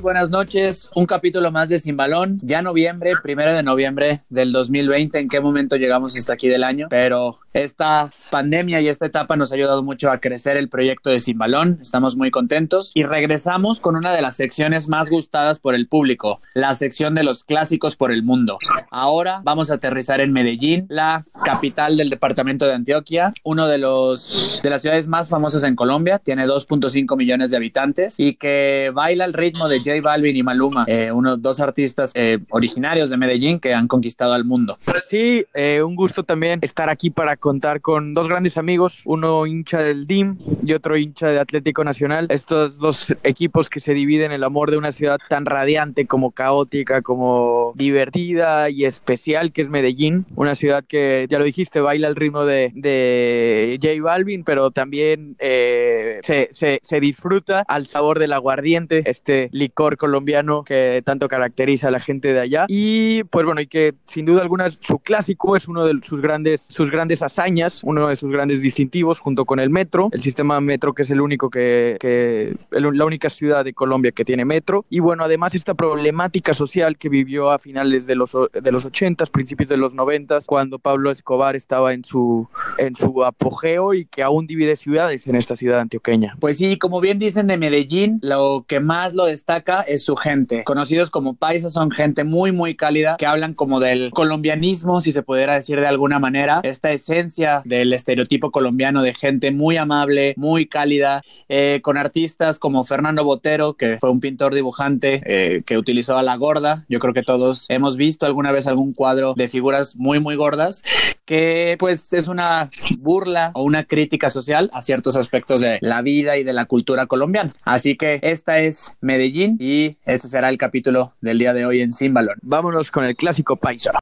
buenas noches. Un capítulo más de Sin Balón. Ya noviembre, primero de noviembre del 2020. ¿En qué momento llegamos hasta aquí del año? Pero esta pandemia y esta etapa nos ha ayudado mucho a crecer el proyecto de Sin Balón. Estamos muy contentos y regresamos con una de las secciones más gustadas por el público, la sección de los clásicos por el mundo. Ahora vamos a aterrizar en Medellín, la capital del departamento de Antioquia, uno de los de las ciudades más famosas en Colombia. Tiene 2.5 millones de habitantes y que baila al ritmo de J Balvin y Maluma, eh, unos dos artistas eh, originarios de Medellín que han conquistado al mundo. Sí, eh, un gusto también estar aquí para contar con dos grandes amigos, uno hincha del DIM y otro hincha de Atlético Nacional. Estos dos equipos que se dividen el amor de una ciudad tan radiante como caótica, como divertida y especial que es Medellín, una ciudad que, ya lo dijiste, baila al ritmo de, de J Balvin, pero también se, se, se disfruta al sabor del aguardiente, este licor colombiano que tanto caracteriza a la gente de allá. Y pues bueno, y que sin duda alguna su clásico es uno de sus grandes, sus grandes hazañas, uno de sus grandes distintivos junto con el metro, el sistema metro que es el único que, que la única ciudad de Colombia que tiene metro. Y bueno, además esta problemática social que vivió a finales de los, de los 80, principios de los 90, cuando Pablo Escobar estaba en su, en su apogeo y que aún divide ciudades en esta ciudad antioqueña. Pues sí, como bien dicen de Medellín, lo que más lo destaca es su gente. Conocidos como paisas son gente muy, muy cálida, que hablan como del colombianismo, si se pudiera decir de alguna manera, esta esencia del estereotipo colombiano de gente muy amable, muy cálida, eh, con artistas como Fernando Botero, que fue un pintor dibujante eh, que utilizó a la gorda. Yo creo que todos hemos visto alguna vez algún cuadro de figuras muy, muy gordas, que pues es una burla o una crítica social a ciertos aspectos de la vida y de la cultura colombiana. Así que esta es Medellín y este será el capítulo del día de hoy en Sin Balón. Vámonos con el clásico paisa.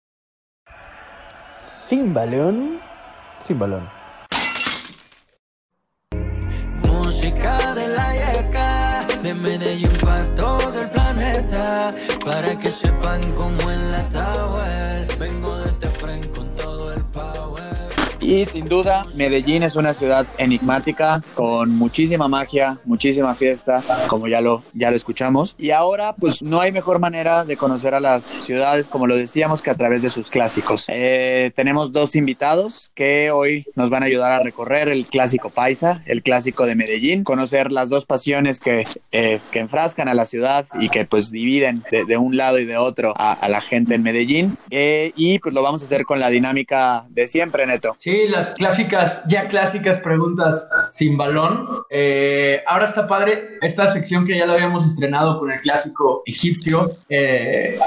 Sin balón, sin balón. Música de la yeca, de Medellín para todo el planeta, para que sepan cómo en la tower vengo de Y sin duda, Medellín es una ciudad enigmática, con muchísima magia, muchísima fiesta, como ya lo, ya lo escuchamos. Y ahora, pues no hay mejor manera de conocer a las ciudades, como lo decíamos, que a través de sus clásicos. Eh, tenemos dos invitados que hoy nos van a ayudar a recorrer el clásico paisa, el clásico de Medellín, conocer las dos pasiones que, eh, que enfrascan a la ciudad y que pues dividen de, de un lado y de otro a, a la gente en Medellín. Eh, y pues lo vamos a hacer con la dinámica de siempre, Neto. Sí, las clásicas, ya clásicas preguntas sin balón. Eh, ahora está padre esta sección que ya la habíamos estrenado con el clásico egipcio. Eh,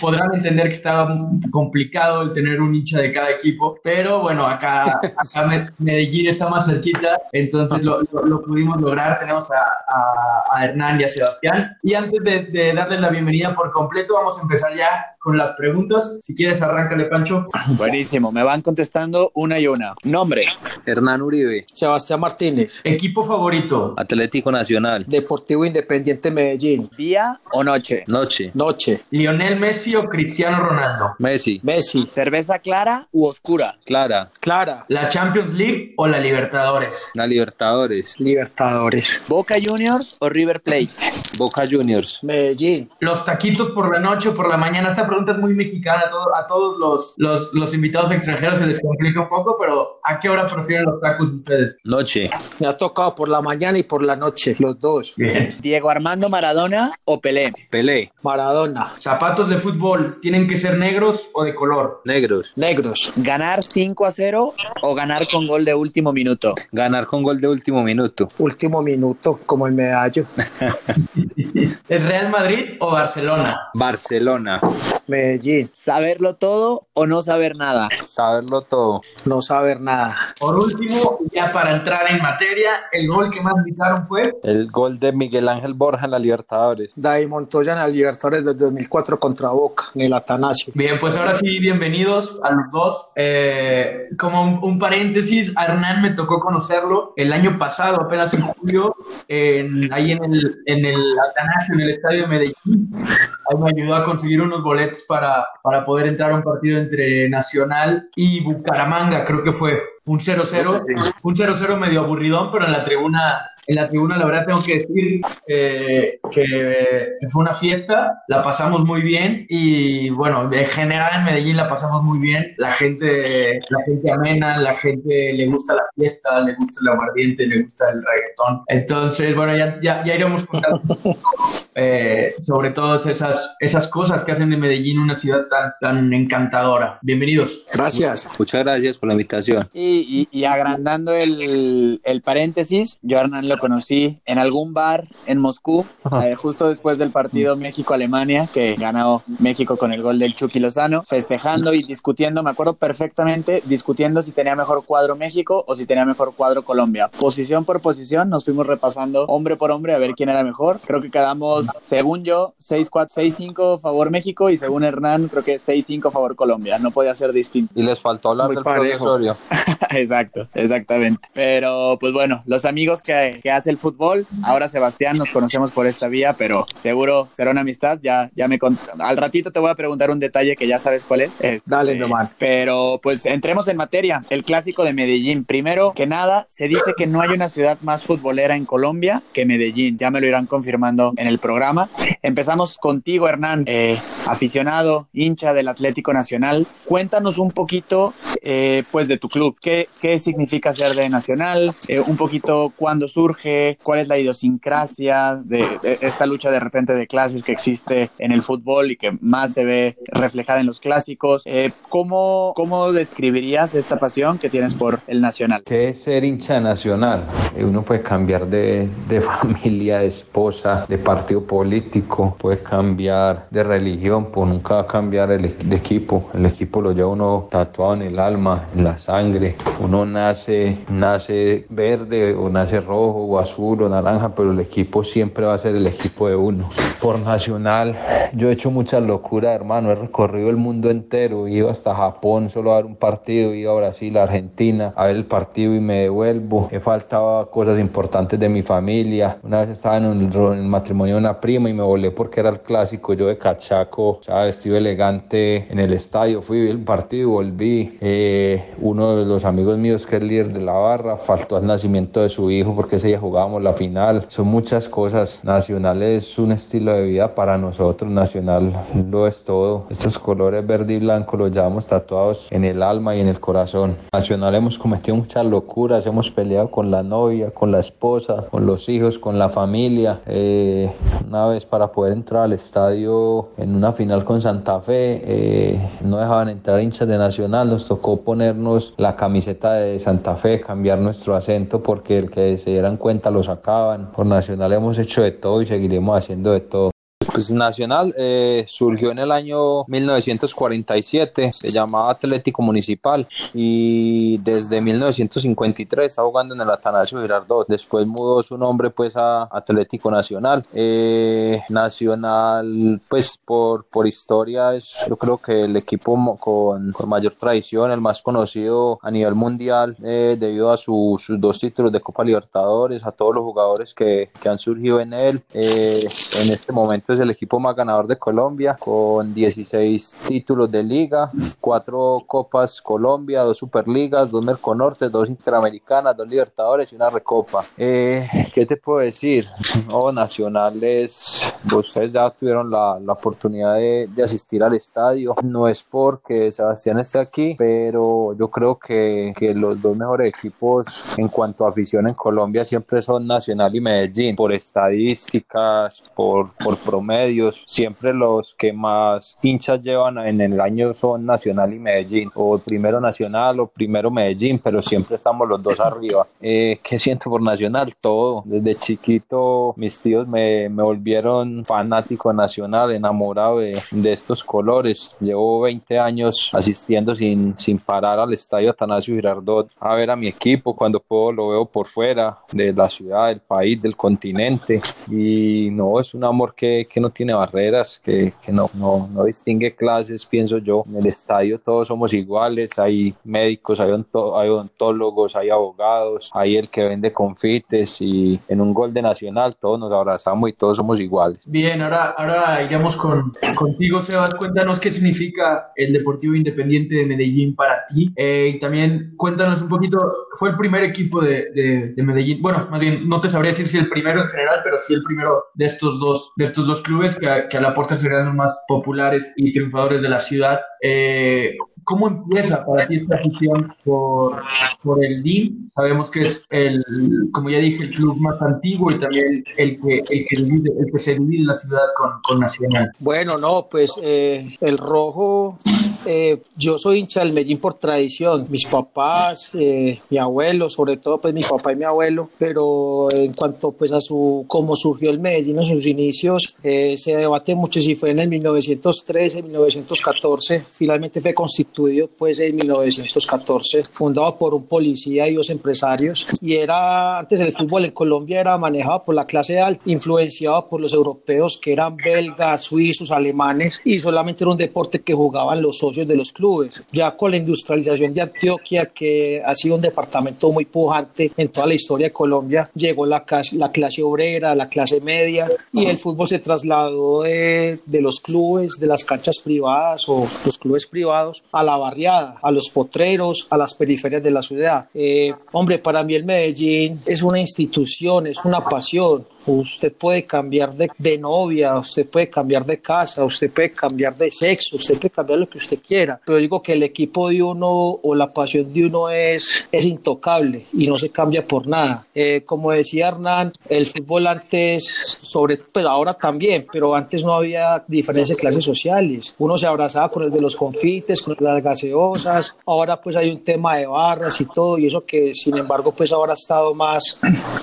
podrán entender que estaba complicado el tener un hincha de cada equipo, pero bueno, acá, acá Medellín está más cerquita, entonces lo, pudimos lograr. Tenemos a, a, a, Hernán y a Sebastián. Y antes de, de darles la bienvenida por completo, vamos a empezar ya con las preguntas. Si quieres, arráncale, Pancho. Buenísimo, me van contestando una y una. Nombre. Hernán Uribe. Sebastián Martínez. Equipo favorito. Atlético Nacional. Deportivo Independiente Medellín. ¿Día o noche? Noche. Noche. Lionel Messi o Cristiano Ronaldo. Messi. Messi. ¿Cerveza clara u oscura? Clara. Clara. ¿La Champions League o la Libertadores? La Libertadores. Libertadores. ¿Boca Juniors o River Plate? Boca Juniors. Medellín. Los taquitos por la noche o por la mañana. Esta pregunta es muy mexicana. A, todo, a todos los, los, los invitados extranjeros se les complica un poco, pero ¿a qué hora prefieren los tacos ustedes? Noche. Me ha tocado por la mañana y por la noche, los dos. Bien. ¿Diego Armando Maradona o Pelé? Pelé. Maradona. ¿Zapatos de fútbol tienen que ser negros o de color? Negros. Negros. ¿Ganar 5 a 0 o ganar con gol de último minuto? Ganar con gol de último minuto. Último minuto, como el medallo. ¿El Real Madrid o Barcelona? Barcelona. Medellín. ¿Saberlo todo o no saber nada? Saberlo todo. No saber nada. Por último, ya para entrar en materia, el gol que más gritaron fue El gol de Miguel Ángel Borja en la Libertadores. David Montoya en la Libertadores del 2004 contra Boca, en el Atanasio. Bien, pues ahora sí, bienvenidos a los dos. Eh, como un, un, paréntesis, a Hernán me tocó conocerlo el año pasado, apenas en julio, en, ahí en el, en el Atanasio, en el Estadio de Medellín. Ahí me ayudó a conseguir unos boletos para, para poder entrar a un partido entre Nacional y Bucaramanga, creo que fue. you. Un 0-0, un 0-0 medio aburridón, pero en la tribuna en la tribuna, la verdad tengo que decir eh, que, fue una fiesta, la pasamos muy bien y bueno, en general en Medellín la pasamos muy bien, la gente, la gente amena, la gente le gusta la fiesta, le gusta el aguardiente, le gusta el reggaetón. Entonces, bueno, ya, ya, ya iremos contando eh, sobre todas esas, esas cosas que hacen de Medellín una ciudad tan, tan encantadora. Bienvenidos. Gracias. Muchas gracias por la invitación. Y, y, y agrandando el, el, paréntesis, yo a Hernán lo conocí en algún bar en Moscú, eh, justo después del partido México-Alemania, que ganó México con el gol del Chucky Lozano, festejando y discutiendo, me acuerdo perfectamente, discutiendo si tenía mejor cuadro México o si tenía mejor cuadro Colombia. Posición por posición, nos fuimos repasando hombre por hombre a ver quién era mejor. Creo que quedamos, según yo, 6-4, 6-5 favor México y según Hernán, creo que 6-5 favor Colombia. No podía ser distinto. Y les faltó hablar Muy del parejo. Exacto, exactamente. Pero pues bueno, los amigos que, que, hace el fútbol, ahora Sebastián, nos conocemos por esta vía, pero seguro será una amistad. Ya, ya me al ratito te voy a preguntar un detalle que ya sabes cuál es. Este, Dale, nomás. Pero pues entremos en materia. El clásico de Medellín. Primero que nada, se dice que no hay una ciudad más futbolera en Colombia que Medellín. Ya me lo irán confirmando en el programa. Empezamos contigo, Hernán, eh, aficionado, hincha del Atlético Nacional. Cuéntanos un poquito, eh, pues, de tu club. ¿Qué, qué significa ser de Nacional? Eh, un poquito cuándo surge, cuál es la idiosincrasia de, de, esta lucha de repente de clases que existe en el fútbol y que más se ve reflejada en los clásicos. Eh, ¿cómo, ¿Cómo describirías esta pasión que tienes por el Nacional? ¿Qué es ser hincha nacional? Eh, uno puede cambiar de, de familia, de esposa, de partido político, puede cambiar de religión, pues nunca va a cambiar el de equipo. El equipo lo lleva uno tatuado en el alma, en la sangre. Uno nace, nace verde o nace rojo o azul o naranja, pero el equipo siempre va a ser el equipo de uno. Por Nacional, yo he hecho muchas locuras, hermano. He recorrido el mundo entero. He ido hasta Japón solo a ver un partido, he ido a Brasil, a Argentina, a ver el partido y me devuelvo. He faltado cosas importantes de mi familia. Una vez estaba en, un, en el matrimonio de una prima y me volé porque era el clásico. Yo de cachaco, ¿sabes? Vestido elegante en el estadio. Fui, vi el partido y volví. Eh, uno de los amigos míos, que es líder de la barra, faltó al nacimiento de su hijo porque ese día jugábamos la final. Son muchas cosas. Nacional es un estilo de vida para nosotros. Nacional lo es todo. Estos colores verde y blanco los llevamos tatuados en el alma y en el corazón. Nacional hemos cometido muchas locuras. Hemos peleado con la novia, con la esposa, con los hijos, con la familia. Eh, una vez para poder entrar al estadio en una final con Santa Fe, eh, no dejaban entrar hinchas de Nacional. Nos tocó ponernos la camiseta de Santa Fe, cambiar nuestro acento porque el que se dieran cuenta lo sacaban. Por Nacional hemos hecho de todo y seguiremos haciendo de todo. Pues Nacional eh, surgió en el año 1947, se llamaba Atlético Municipal y desde 1953 está jugando en el Atanasio Girardot. Después mudó su nombre pues a Atlético Nacional. Eh, Nacional pues por, por historia es yo creo que el equipo con, con mayor tradición, el más conocido a nivel mundial eh, debido a su, sus dos títulos de Copa Libertadores, a todos los jugadores que, que han surgido en él. Eh, en este momento es el equipo más ganador de Colombia con 16 títulos de liga, cuatro copas Colombia, dos superligas, dos Merconorte, dos interamericanas, dos Libertadores y una Recopa. Eh, ¿Qué te puedo decir? Oh, nacionales, ustedes ya tuvieron la, la oportunidad de, asistir al estadio. No es porque Sebastián esté aquí, pero yo creo que, que los dos mejores equipos en cuanto a afición en Colombia siempre son Nacional y Medellín, por estadísticas, por, por promedios, siempre los que más hinchas llevan en el año son Nacional y Medellín, o primero Nacional o primero Medellín, pero siempre estamos los dos arriba. Eh, ¿Qué siento por Nacional? Todo. Desde chiquito mis tíos me, me volvieron fanático nacional, enamorado de, de, estos colores. Llevo 20 años asistiendo sin, sin parar al estadio Atanasio Girardot a ver a mi equipo. Cuando puedo lo veo por fuera de la ciudad, del país, del continente. Y no, es un amor que, que que no tiene barreras, que, que no, no, no distingue clases, pienso yo. En el estadio todos somos iguales, hay médicos, hay, hay odontólogos, hay abogados, hay el que vende confites y en un gol de Nacional todos nos abrazamos y todos somos iguales. Bien, ahora, ahora iremos con, contigo, Sebas. Cuéntanos qué significa el Deportivo Independiente de Medellín para ti. Eh, y también cuéntanos un poquito, fue el primer equipo de, de, Medellín, bueno, más bien no te sabría decir si el primero en general, pero sí el primero de estos dos, de estos dos clubes que, a la puerta serían los más populares y triunfadores de la ciudad. Eh, ¿Cómo empieza para ti esta afición por, por el DIM? Sabemos que es el, como ya dije, el club más antiguo y también el que, el que, divide, el que se divide la ciudad con, con Nacional. Bueno, no, pues eh, el rojo eh, yo soy hincha del Medellín por tradición, mis papás, eh, mi abuelo, sobre todo pues mi papá y mi abuelo, pero en cuanto pues a su cómo surgió el Medellín en sus inicios, eh, se debate mucho si fue en el 1913, 1914, finalmente fue constituido pues en 1914, fundado por un policía y dos empresarios y era antes el fútbol en Colombia era manejado por la clase alta, influenciado por los europeos que eran belgas, suizos, alemanes y solamente era un deporte que jugaban los socios de los clubes. Ya con la industrialización de Antioquia, que ha sido un departamento muy pujante en toda la historia de Colombia, llegó la, la clase obrera, la clase media y el fútbol se trasladó de, de los clubes, de las canchas privadas o los clubes privados a la barriada, a los potreros, a las periferias de la ciudad. Eh, hombre, para mí el Medellín es una institución, es una pasión Usted puede cambiar de, de, novia, usted puede cambiar de casa, usted puede cambiar de sexo, usted puede cambiar lo que usted quiera. Pero digo que el equipo de uno o la pasión de uno es, es intocable y no se cambia por nada. Eh, como decía Hernán, el fútbol antes, sobre, pues ahora también, pero antes no había diferencia de clases sociales. Uno se abrazaba con el de los confites, con las gaseosas. Ahora pues hay un tema de barras y todo y eso que sin embargo pues ahora ha estado más,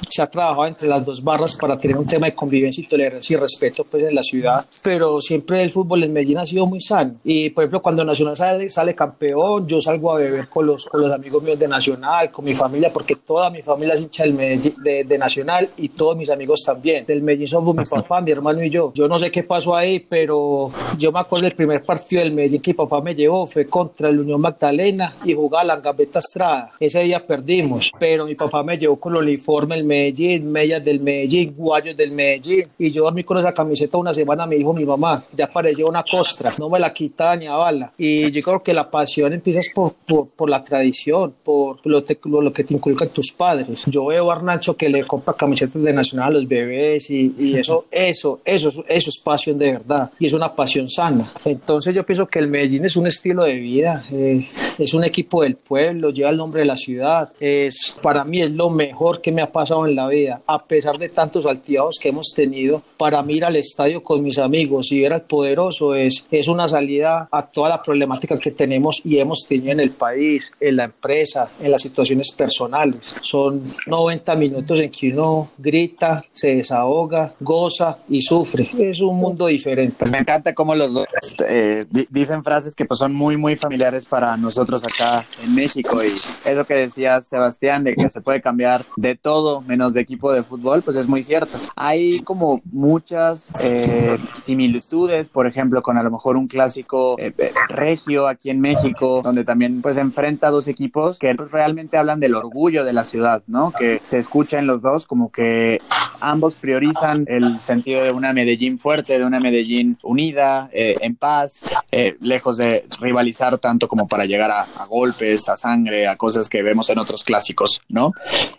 se ha trabajado entre las dos barras para tener un tema de convivencia y tolerancia y respeto pues en la ciudad, pero siempre el fútbol en Medellín ha sido muy sano y por ejemplo cuando Nacional sale, sale campeón, yo salgo a beber con los, con los amigos míos de Nacional, con mi familia, porque toda mi familia es hincha del Medellín, de, de, Nacional y todos mis amigos también. Del Medellín somos mi papá, mi hermano y yo. Yo no sé qué pasó ahí, pero yo me acuerdo del primer partido del Medellín que mi papá me llevó, fue contra el Unión Magdalena y jugaba la Gambetta Estrada. Ese día perdimos, pero mi papá me llevó con el uniforme del Medellín, medias del Medellín, guayos del Medellín y yo dormí con esa camiseta una semana, me dijo mi mamá, ya apareció una costra, no me la quita ni a bala. Y yo creo que la pasión empieza por, por, por la tradición, por lo, te, lo, que te inculcan tus padres. Yo veo a Arnacho que le compra camisetas de Nacional a los bebés y, y eso, eso, eso, eso es pasión de verdad y es una pasión sana. Entonces yo pienso que el Medellín es un estilo de vida, eh, es un equipo del pueblo, lleva el nombre de la ciudad, es para mí es lo mejor que me ha pasado en la vida, a pesar de tantos altiados que hemos tenido, para ir al estadio con mis amigos y ver al poderoso es, es una salida a toda la problemática que tenemos y hemos tenido en el país, en la empresa, en las situaciones personales. Son 90 minutos en que uno grita, se desahoga, goza y sufre. Es un mundo diferente. Pues me encanta cómo los dos eh, dicen frases que pues son muy, muy familiares para nosotros acá en México y eso que decía Sebastián de que se puede cambiar de todo menos de equipo de fútbol, pues es muy cierto. Hay como muchas eh, similitudes, por ejemplo, con a lo mejor un clásico eh, regio aquí en México, donde también pues enfrenta dos equipos que realmente hablan del orgullo de la ciudad, ¿no? Que se escucha en los dos como que ambos priorizan el sentido de una Medellín fuerte, de una Medellín unida, eh, en paz, eh, lejos de rivalizar tanto como para llegar a, a, golpes, a sangre, a cosas que vemos en otros clásicos, ¿no?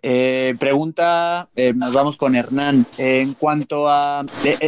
Eh, pregunta, nos vamos con Hernán, en cuanto a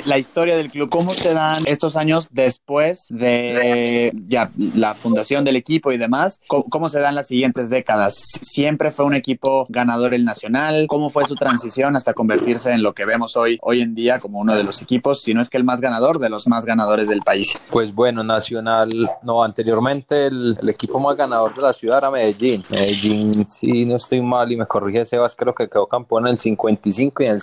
la historia del club, ¿cómo se dan estos años después de ya la fundación del equipo y demás? ¿Cómo, se dan las siguientes décadas? ¿Siempre fue un equipo ganador el Nacional? ¿Cómo fue su transición hasta convertirse en lo que vemos hoy, hoy en día como uno de los equipos, si no es que el más ganador, de los más ganadores del país? Pues bueno, Nacional, no, anteriormente el, equipo más ganador de la ciudad era Medellín. Medellín, si no estoy mal y me corrige Sebas, creo que quedó campeón en el 55 y en el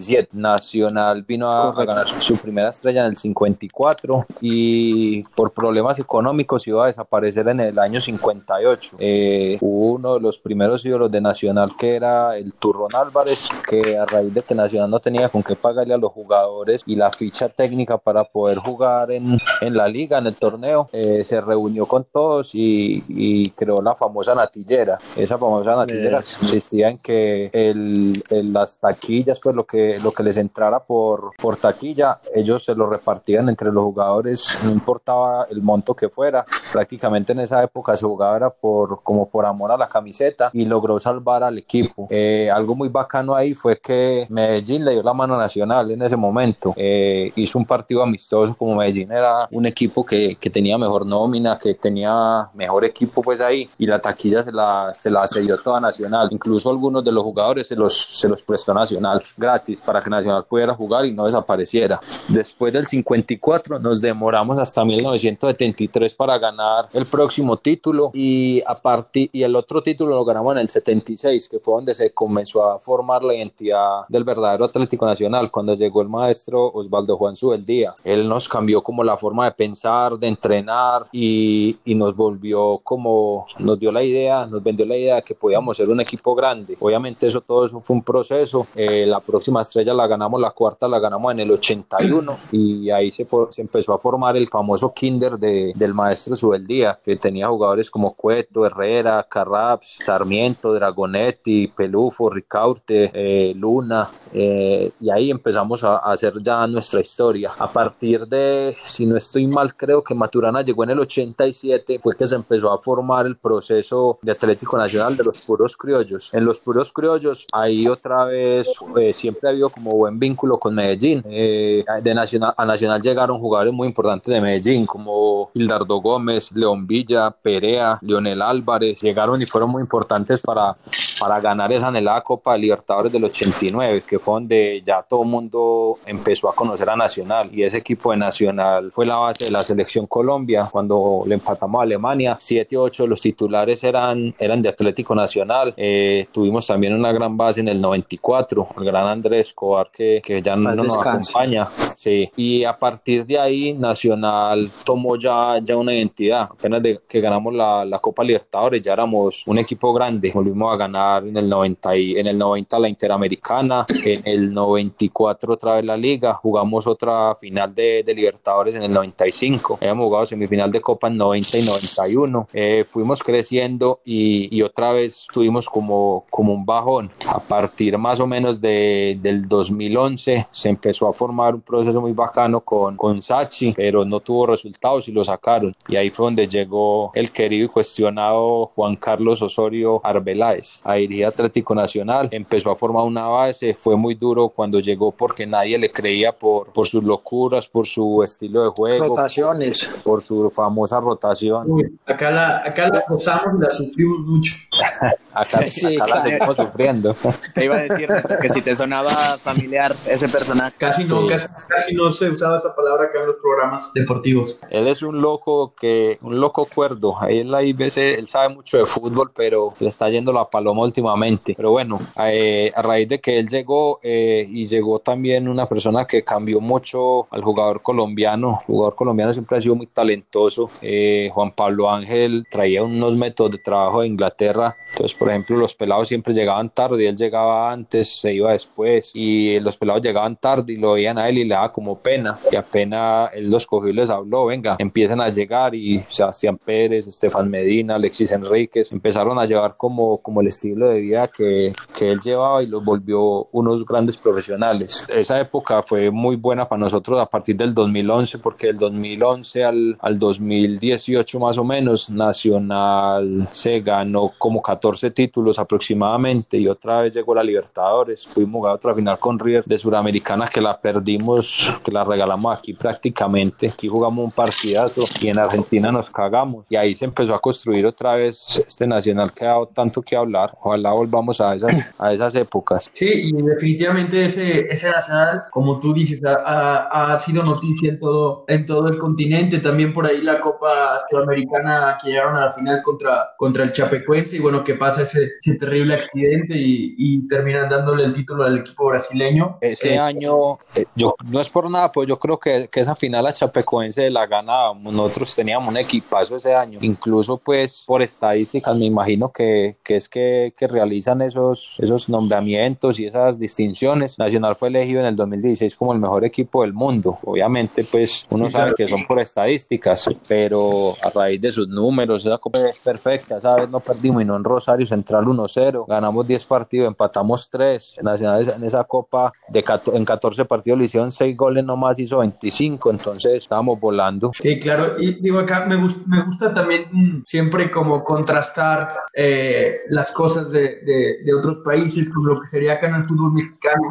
57. Nacional vino a, a ganar su, primera estrella en el 54 y por problemas económicos iba a desaparecer en el año 58. Eh, uno de los primeros ídolos de Nacional que era el Turrón Álvarez, que a raíz de que Nacional no tenía con qué pagarle a los jugadores y la ficha técnica para poder jugar en, en la liga, en el torneo, eh, se reunió con todos y, y, creó la famosa natillera. Esa famosa natillera consistía en que el, el, las taquillas, pues lo que, lo que les entrara por, por taquilla, ellos se lo repartían entre los jugadores, no importaba el monto que fuera. Prácticamente en esa época se jugaba era por, como por amor a la camiseta y logró salvar al equipo. Eh, algo muy bacano ahí fue que Medellín le dio la mano nacional en ese momento. Eh, hizo un partido amistoso como Medellín era un equipo que, que, tenía mejor nómina, que tenía mejor equipo pues ahí y la taquilla se la, se la cedió toda Nacional. Incluso algunos de los jugadores se los, se los prestó Nacional gratis para que Nacional pudiera jugar y no desapareciera. Después del 54 nos demoramos hasta 1973 para ganar el próximo título y, a y el otro título lo ganamos en el 76, que fue donde se comenzó a formar la identidad del verdadero Atlético Nacional, cuando llegó el maestro Osvaldo Juan Día. Él nos cambió como la forma de pensar, de entrenar y, y nos volvió como, nos dio la idea, nos vendió la idea de que podíamos ser un equipo grande. Obviamente eso todo eso fue un proceso. Eh, la próxima estrella la ganamos, la cuarta la ganamos en el 81 y ahí se, se empezó a formar el famoso kinder de, del maestro Subeldía, que tenía jugadores como Cueto, Herrera, Carraps, Sarmiento, Dragonetti, Pelufo, Ricaurte, eh, Luna, eh, y ahí empezamos a, a, hacer ya nuestra historia. A partir de, si no estoy mal, creo que Maturana llegó en el 87, fue que se empezó a formar el proceso de Atlético Nacional de los puros criollos. En los puros criollos, ahí otra vez eh, siempre ha habido como buen vínculo con Medellín. Eh, de Nacional, a Nacional llegaron jugadores muy importantes de Medellín, como Hildardo Gómez, León Villa, Perea, Leonel Álvarez, llegaron y fueron muy importantes para, para ganar esa anhelada Copa de Libertadores del 89, que fue donde ya todo el mundo empezó a conocer a Nacional y ese equipo de Nacional fue la base de la selección Colombia cuando le empatamos a Alemania, 7-8 los titulares eran, eran de Atlético Nacional, eh, tuvimos también una gran base en el 94, el gran Andrés Escobar que, que ya no, no nos acompaña, sí, y a partir de ahí Nacional tomó ya, ya una identidad, apenas de que ganamos la, la Copa Libertadores ya éramos un equipo grande, volvimos a ganar en el 90, y, en el 90 la Interamericana, en el 94 otra vez la Liga, jugamos otra final de, de Libertadores en el 95, habíamos jugado semifinal de Copa en 90 y 91, eh, fuimos creciendo y, y, otra vez tuvimos como, como un bajón. A partir más o menos de, del 2011 se empezó a formar un proceso muy bacano con, con Sachi, pero no tuvo resultados y lo sacaron. Y ahí fue donde llegó el querido y cuestionado Juan Carlos Osorio Arbeláez a dirigir Atlético Nacional. Empezó a formar una base, fue muy duro cuando llegó porque nadie le creía por, por sus locuras, por su estilo de juego. Rotaciones. Por, por su famosa rotación. Uy, acá la, acá la gozamos y la sufrimos mucho. acá, Sí, acá la seguimos sufriendo. Te iba a decir que si te sonaba familiar ese personaje. Casi no, Sí. casi, casi no se usaba esa palabra acá en los programas deportivos. Él es un loco que, un loco cuerdo. Ahí en la IBC, él sabe mucho de fútbol, pero le está yendo la paloma últimamente. Pero bueno, eh, a raíz de que él llegó eh, y llegó también una persona que cambió mucho al jugador colombiano. El jugador colombiano siempre ha sido muy talentoso. Eh, Juan Pablo Ángel traía unos métodos de trabajo de Inglaterra. Entonces, por ejemplo, los pelados siempre llegaban tarde él llegaba antes, se iba después. Y los pelados llegaban tarde y lo veían a él y le daba como pena. Y apenas él los cogió y les habló, venga, empiezan a llegar y Sebastián Pérez, Estefan Medina, Alexis Enríquez, empezaron a llevar como, como el estilo de vida que, que él llevaba y los volvió unos grandes profesionales. Esa época fue muy buena para nosotros a partir del 2011 porque del 2011 al, al 2018 más o menos Nacional se ganó como 14 títulos aproximadamente y otra vez llegó la Libertadores. Fuimos jugar otra final con River de Suramericana que la perdimos, que la regalamos aquí prácticamente. Aquí jugamos un partidazo y en Argentina nos cagamos. Y ahí se empezó a construir otra vez este Nacional que ha dado tanto que hablar. Ojalá volvamos a esas, a esas épocas. Sí, y definitivamente ese, ese nacional, como tú dices, ha, ha sido noticia en todo, en todo el continente. También por ahí la Copa Sudamericana que llegaron a la final contra, contra el Chapecuense. Y bueno, bueno, que pasa ese, ese terrible accidente y, y, terminan dándole el título al equipo brasileño. Ese eh, año, eh, yo no es por nada, pues yo creo que, que esa final a Chapecoense la ganábamos. Nosotros teníamos un equipazo ese año, incluso pues por estadísticas, me imagino que, que es que, que realizan esos, esos nombramientos y esas distinciones. Nacional fue elegido en el 2016 como el mejor equipo del mundo. Obviamente, pues uno sabe que son por estadísticas, pero a raíz de sus números, esa copa es perfecta. Esa vez no perdimos y no Rosario Central 1-0. Ganamos 10 partidos, empatamos 3. Nacional en esa copa de en 14 partidos le hicieron 6 goles nomás, hizo 25. Entonces estábamos volando. Sí, claro. Y digo acá, me, gusta, me gusta también mm, siempre como contrastar eh, las cosas de, de, de, otros países con lo que sería acá en el fútbol mexicano.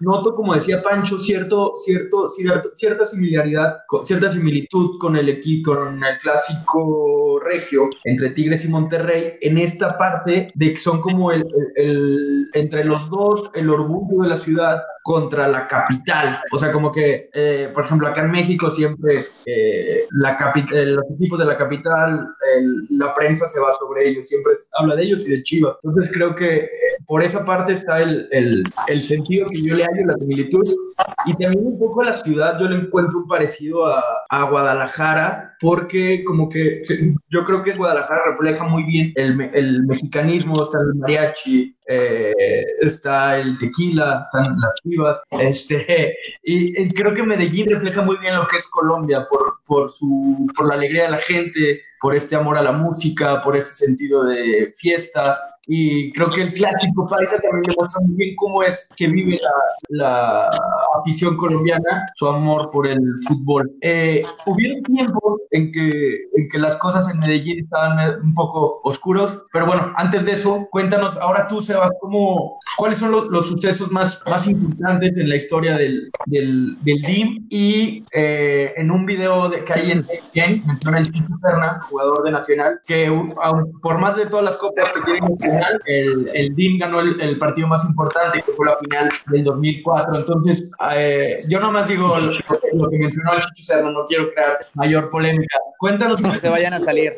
Noto, como decía Pancho, cierto, cierto, cierta similaridad, cierta similitud con el equipo, con el clásico regio entre Tigres y Monterrey en esta parte de que son como el, el, entre los dos el orgullo de la ciudad contra la capital. O sea, como que, eh, por ejemplo, acá en México siempre eh, la eh, los equipos de la capital, la prensa se va sobre ellos, siempre habla de ellos y de Chivas. Entonces creo que por esa parte está el, el, el sentido que yo le hallo, la similitud. Y también un poco la ciudad, yo le encuentro un parecido a, a Guadalajara, porque como que yo creo que Guadalajara refleja muy bien el, el mexicanismo, está el mariachi, eh, está el tequila, están las chivas, este, y, creo que Medellín refleja muy bien lo que es Colombia por, por, su, por la alegría de la gente, por este amor a la música, por este sentido de fiesta, y creo que el clásico paisa también demuestra muy bien cómo es que vive la, afición colombiana, su amor por el fútbol. Eh, hubieron tiempos en que, en que las cosas en Medellín estaban un poco oscuros, pero bueno, antes de eso, cuéntanos, ahora tú, Sebas, cómo, cuáles son los, sucesos más, más importantes en la historia del, del, del DIM y eh, en un video de, que hay en ESPN, menciona el Chico Ferna, jugador de Nacional, que por más de todas las copas que el, el DIM ganó el, partido más importante, que fue la final del 2004. Entonces, eh, yo nomás digo lo, que mencionó el Chicho no quiero crear mayor polémica. Cuéntanos que se vayan a salir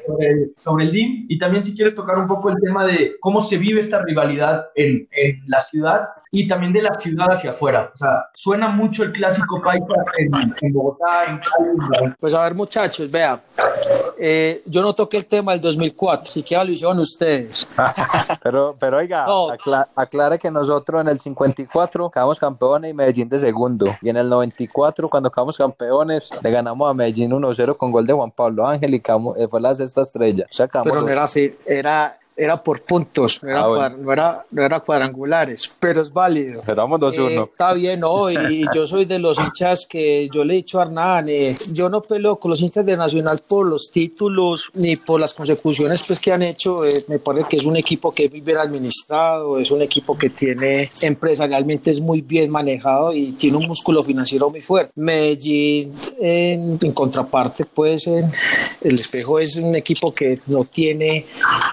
sobre, el DIM y también si quieres tocar un poco el tema de cómo se vive esta rivalidad en, en la ciudad y también de la ciudad hacia afuera. O sea, suena mucho el clásico paisa en, Bogotá, en Cali. Pues a ver, muchachos, vea, eh, yo no toqué el tema del 2004, si que lo hicieron ustedes. pero, pero oiga, aclare que nosotros en el 54 quedamos campeones y Medellín de segundo. Y en el 94, cuando quedamos campeones, le ganamos a Medellín 1-0 con gol de Juan Pablo Ángel y eh, fue la sexta estrella. O sea, pero no era así, era era por puntos, no era, ah, no era, cuadrangulares, pero es válido. Esperamos 2-1. Eh, está bien, ¿no? Y, yo soy de los hinchas que yo le he dicho a Hernán, eh, yo no peleo con los hinchas de Nacional por los títulos ni por las consecuciones pues, que han hecho. Eh, me parece que es un equipo que es muy bien administrado, es un equipo que tiene empresarialmente es muy bien manejado y tiene un músculo financiero muy fuerte. Medellín, en, en contraparte, pues el espejo es un equipo que no tiene,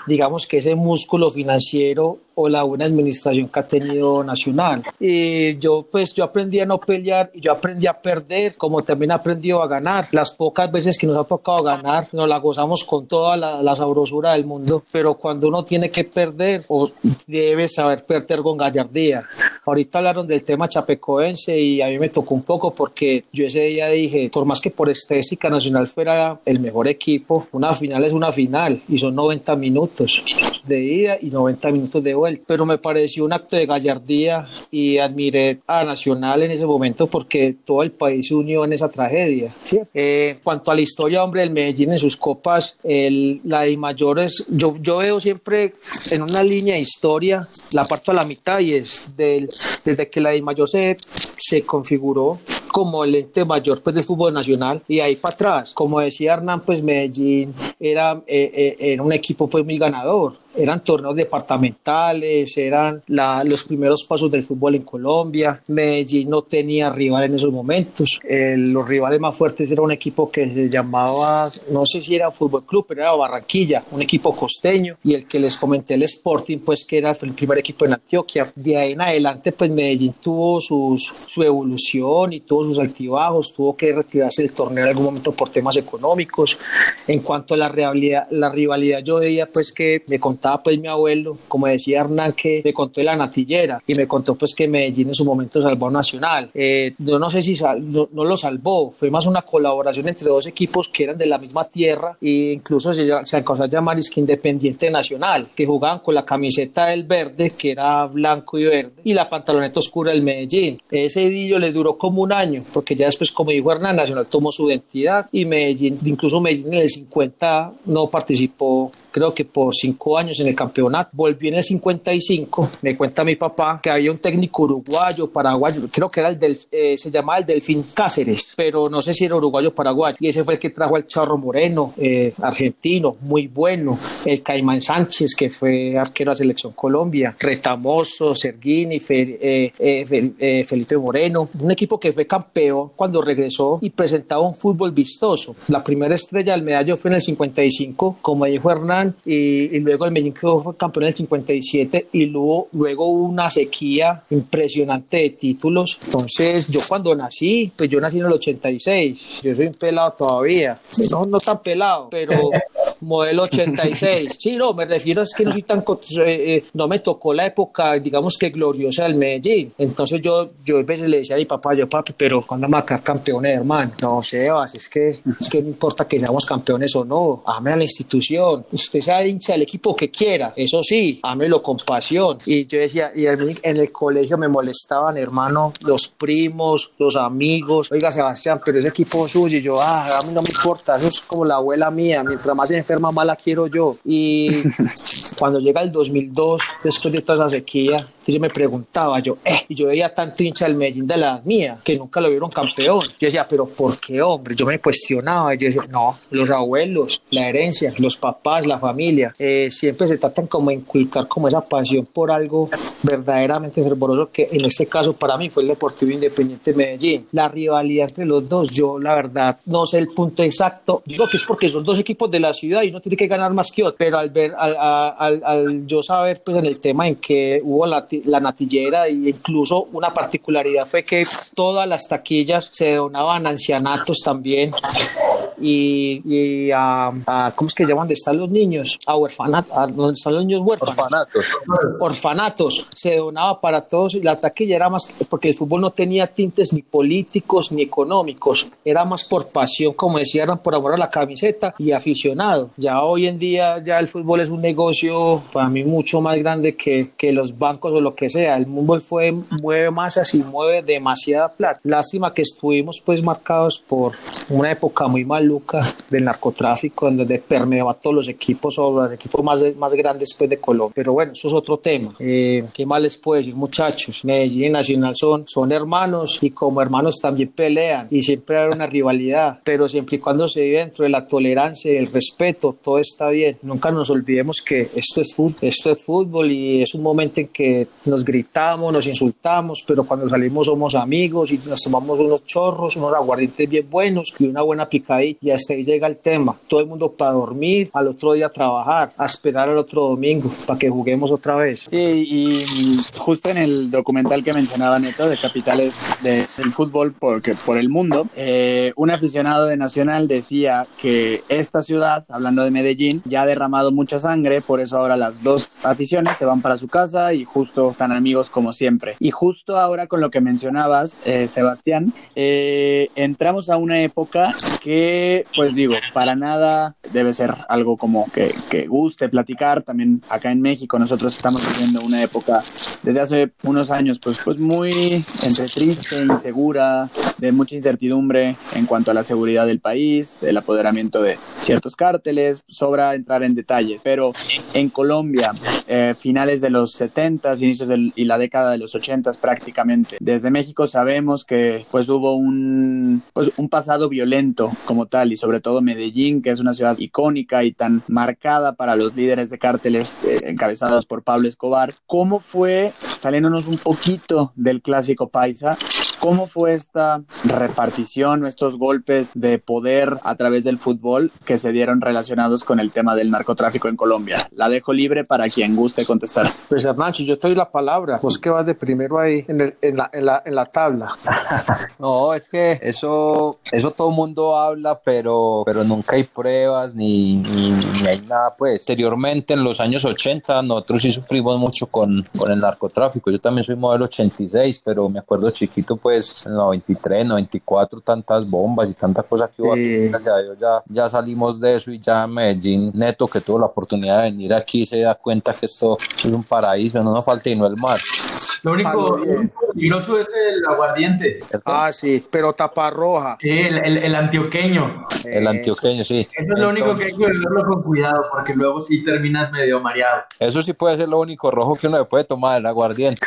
digamos, que ese músculo financiero o la buena administración que ha tenido Nacional. Y yo pues yo aprendí a no pelear y yo aprendí a perder como también aprendí a ganar. Las pocas veces que nos ha tocado ganar nos la gozamos con toda la, la sabrosura del mundo, pero cuando uno tiene que perder o debe saber perder con gallardía. Ahorita hablaron del tema chapecoense y a mí me tocó un poco porque yo ese día dije, por más que por estética Nacional fuera el mejor equipo, una final es una final y son 90 minutos de ida y 90 minutos de vuelta. Pero me pareció un acto de gallardía y admiré a Nacional en ese momento porque todo el país se unió en esa tragedia. Eh, en cuanto a la historia, hombre, del Medellín en sus copas, el, la de mayores, yo, yo veo siempre en una línea de historia, la parto a la mitad y es del, desde que la de mayor se, se configuró como el ente mayor pues, del fútbol nacional y ahí para atrás, como decía Hernán, pues Medellín era, eh, eh, era un equipo pues muy ganador eran torneos departamentales, eran los primeros pasos del fútbol en Colombia. Medellín no tenía rival en esos momentos. los rivales más fuertes era un equipo que se llamaba, no sé si era Fútbol Club, pero era Barranquilla, un equipo costeño. Y el que les comenté, el Sporting, pues que era el primer equipo en Antioquia. De ahí en adelante, pues Medellín tuvo sus, su evolución y tuvo sus altibajos, tuvo que retirarse del torneo en algún momento por temas económicos. En cuanto a la rivalidad, la rivalidad yo veía pues que me conté contaba pues mi abuelo, como decía Hernán, que me contó de la natillera y me contó pues que Medellín en su momento salvó a Nacional. Eh, yo no sé si no, lo salvó, fue más una colaboración entre dos equipos que eran de la misma tierra e incluso se, se alcanzó a llamar es que Independiente Nacional, que jugaban con la camiseta del verde, que era blanco y verde, y la pantaloneta oscura del Medellín. Ese idillo le duró como un año, porque ya después, como dijo Hernán, Nacional tomó su identidad y Medellín, incluso Medellín en el 50 no participó creo que por cinco años en el campeonato. Volví en el 55, me cuenta mi papá que había un técnico uruguayo, paraguayo, creo que era el eh, se llamaba el Delfín Cáceres, pero no sé si era uruguayo o paraguayo. Y ese fue el que trajo al Charro Moreno, eh, argentino, muy bueno. El Caimán Sánchez, que fue arquero de la Selección Colombia. Retamoso, Serguini, eh, Felipe Moreno. Un equipo que fue campeón cuando regresó y presentaba un fútbol vistoso. La primera estrella del medallo fue en el 55, como dijo Hernán y, luego el Medellín fue campeón en el 57 y luego, luego hubo una sequía impresionante de títulos. Entonces yo cuando nací, pues yo nací en el 86, yo soy un pelado todavía, no, no tan pelado, pero modelo 86. Sí, no, me refiero a que no soy tan, eh, eh, no me tocó la época, digamos que gloriosa del Medellín. Entonces yo, yo a veces le decía a mi papá, yo papi, pero cuando vamos a quedar campeones, hermano? No, Sebas, es que, es que no importa que seamos campeones o no, ame a la institución, usted sea hincha del equipo que quiera, eso sí, ámelo con pasión. Y yo decía, y en el colegio me molestaban, hermano, los primos, los amigos, oiga Sebastián, pero ese equipo suyo, y yo, ah, a mí no me importa, eso es como la abuela mía, mientras más enferma, más la quiero yo. Y cuando llega el 2002, después de toda esa sequía, yo me preguntaba, yo, eh, y yo veía tanto hincha del Medellín de la mía, que nunca lo vieron campeón. Yo decía, pero ¿por qué, hombre? Yo me cuestionaba, yo decía, no, los abuelos, la herencia, los papás, la familia, eh, siempre se tratan como de inculcar como esa pasión por algo verdaderamente fervoroso, que en este caso para mí fue el Deportivo Independiente Medellín. La rivalidad entre los dos, yo la verdad no sé el punto exacto, digo que es porque son dos equipos de la ciudad y uno tiene que ganar más que otro, pero al ver, al, al, al yo saber pues en el tema en que hubo la la natillera e incluso una particularidad fue que todas las taquillas se donaban a ancianatos también y, a, ¿cómo es que llaman? ¿Dónde están los niños? A orfanatos, ¿dónde están los niños huérfanos? Orfanatos. Orfanatos. Se donaba para todos y la taquilla era más, porque el fútbol no tenía tintes ni políticos ni económicos, era más por pasión, como decían, por amor a la camiseta y aficionado. Ya hoy en día ya el fútbol es un negocio para mí mucho más grande que, que los bancos o lo que sea. El fútbol fue, mueve masas y mueve demasiada plata. Lástima que estuvimos pues marcados por una época muy mal del narcotráfico, en donde permeó a todos los equipos o los equipos más, más grandes después de Colombia. Pero bueno, eso es otro tema. Eh, ¿Qué más les puedo decir, muchachos? Medellín y Nacional son, son hermanos y como hermanos también pelean y siempre hay una rivalidad, pero siempre y cuando se vive dentro de la tolerancia y el respeto, todo está bien. Nunca nos olvidemos que esto es fútbol, esto es fútbol y es un momento en que nos gritamos, nos insultamos, pero cuando salimos somos amigos y nos tomamos unos chorros, unos aguardientes bien buenos y una buena picadita y hasta ahí llega el tema. Todo el mundo para dormir, al otro día a trabajar, a esperar al otro domingo para que juguemos otra vez. Sí, y justo en el documental que mencionaba Neto de Capitales del Fútbol porque, por el Mundo, eh, un aficionado de Nacional decía que esta ciudad, hablando de Medellín, ya ha derramado mucha sangre, por eso ahora las dos aficiones se van para su casa y justo están amigos como siempre. Y justo ahora con lo que mencionabas, eh, Sebastián, eh, entramos a una época que pues digo, para nada debe ser algo como que, que guste platicar. También acá en México nosotros estamos viviendo una época desde hace unos años, pues, pues muy entre triste, insegura, de mucha incertidumbre en cuanto a la seguridad del país, el apoderamiento de ciertos cárteles, sobra entrar en detalles, pero en Colombia, eh, finales de los 70 y la década de los 80 prácticamente, desde México sabemos que pues hubo un, pues, un pasado violento como tal y sobre todo Medellín, que es una ciudad icónica y tan marcada para los líderes de cárteles eh, encabezados por Pablo Escobar. ¿Cómo fue, saliéndonos un poquito del clásico paisa, ¿Cómo fue esta repartición, estos golpes de poder a través del fútbol que se dieron relacionados con el tema del narcotráfico en Colombia? La dejo libre para quien guste contestar. Pues Hernancho, yo te doy la palabra. Vos que vas de primero ahí en, el- en la, en, la, en la tabla. No, es que eso, eso todo el mundo habla, pero, pero nunca hay pruebas ni, ni, ni hay nada. Pues anteriormente, en los años 80, nosotros sí sufrimos mucho con, con el narcotráfico. Yo también soy modelo 86, pero me acuerdo chiquito, pues en 93, 94, tantas bombas y tantas cosas que hubo. aquí. Gracias a Dios ya, ya salimos de eso y ya Medellín, neto, que tuvo la oportunidad de venir aquí, se da cuenta que esto es un paraíso, no nos falta y no el mar. Lo único, Peligroso es el aguardiente. Ah, sí, pero tapa roja. Sí, el, el, el antioqueño. El antioqueño, sí. Eso es lo único que hay que beberlo con cuidado, porque luego sí terminas medio mareado. Eso sí puede ser lo único rojo que uno le puede tomar, el aguardiente.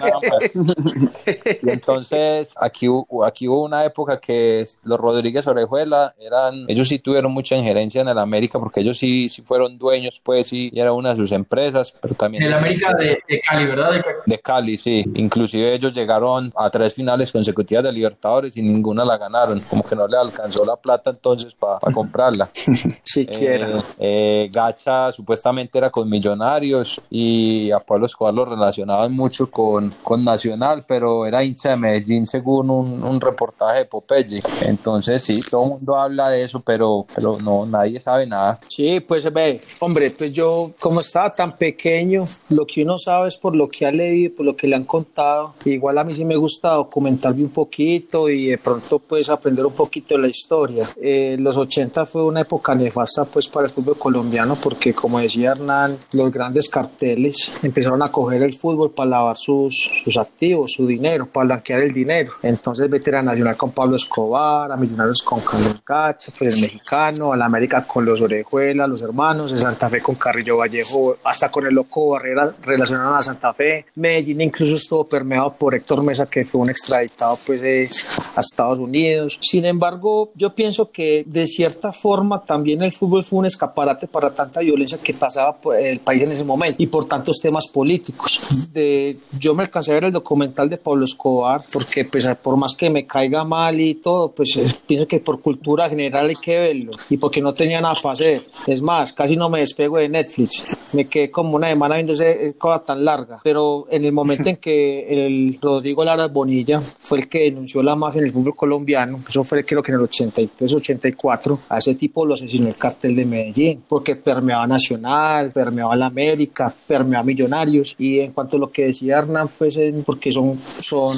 Nada más. y entonces aquí, aquí hubo una época que los Rodríguez Orejuela eran, ellos sí tuvieron mucha injerencia en el América porque ellos sí, sí fueron dueños, pues sí, y era una de sus empresas, pero también En el América de, de Cali, ¿verdad? De Cali. de Cali, sí. Inclusive ellos llegaron a tres finales consecutivas de Libertadores y ninguna la ganaron. Como que no le alcanzó la plata entonces para comprarla. Siquiera. Eh, eh, Gacha supuestamente era con Millonarios y a Pablo Escobar lo relacionaban mucho con, con Nacional, pero era hincha de Medellín según un, un reportaje de Popeye. Entonces sí, todo el mundo habla de eso, pero, pero no, nadie sabe nada. Sí, pues ve, hombre, pues yo como estaba tan pequeño, lo que uno sabe es por lo que ha leído, por lo que le han contado. Igual a mí sí me gusta documentarme un poquito y de pronto pues aprender un poquito de la historia. Eh, los 80 fue una época nefasta pues para el fútbol colombiano porque como decía Hernán, los grandes carteles empezaron a coger el fútbol para lavar sus, sus activos, su dinero, para blanquear el dinero. Entonces vete a la Nacional con Pablo Escobar, a Millonarios con Carlos Gacha, pues el mexicano, a la América con los Orejuela, los hermanos, en Santa Fe con Carrillo Vallejo, hasta con el Loco Barrera relacionaron a Santa Fe. Medellín incluso estuvo permeado por Héctor Mesa, que fue un extraditado pues eh, a Estados Unidos. Sin embargo, yo pienso que de cierta forma también el fútbol fue un escaparate para tanta violencia que pasaba por el país en ese momento y por tantos temas políticos. De, yo me alcancé a ver el documental de Pablo Escobar porque pues por más que me caiga mal y todo, pues eh, pienso que por cultura general hay que verlo y porque no tenía nada para hacer. Es más, casi no me despego de Netflix. Me quedé como una semana viendo esa cosa tan larga. Pero en el momento en que el Rodrigo Lara Bonilla fue el que denunció la mafia en el fútbol colombiano, eso fue creo que en el 83, 84, a ese tipo lo asesinó el cartel de Medellín, porque permeaba Nacional, permeaba la América, permeaba Millonarios. Y en cuanto a lo que decía Hernán, pues porque son, son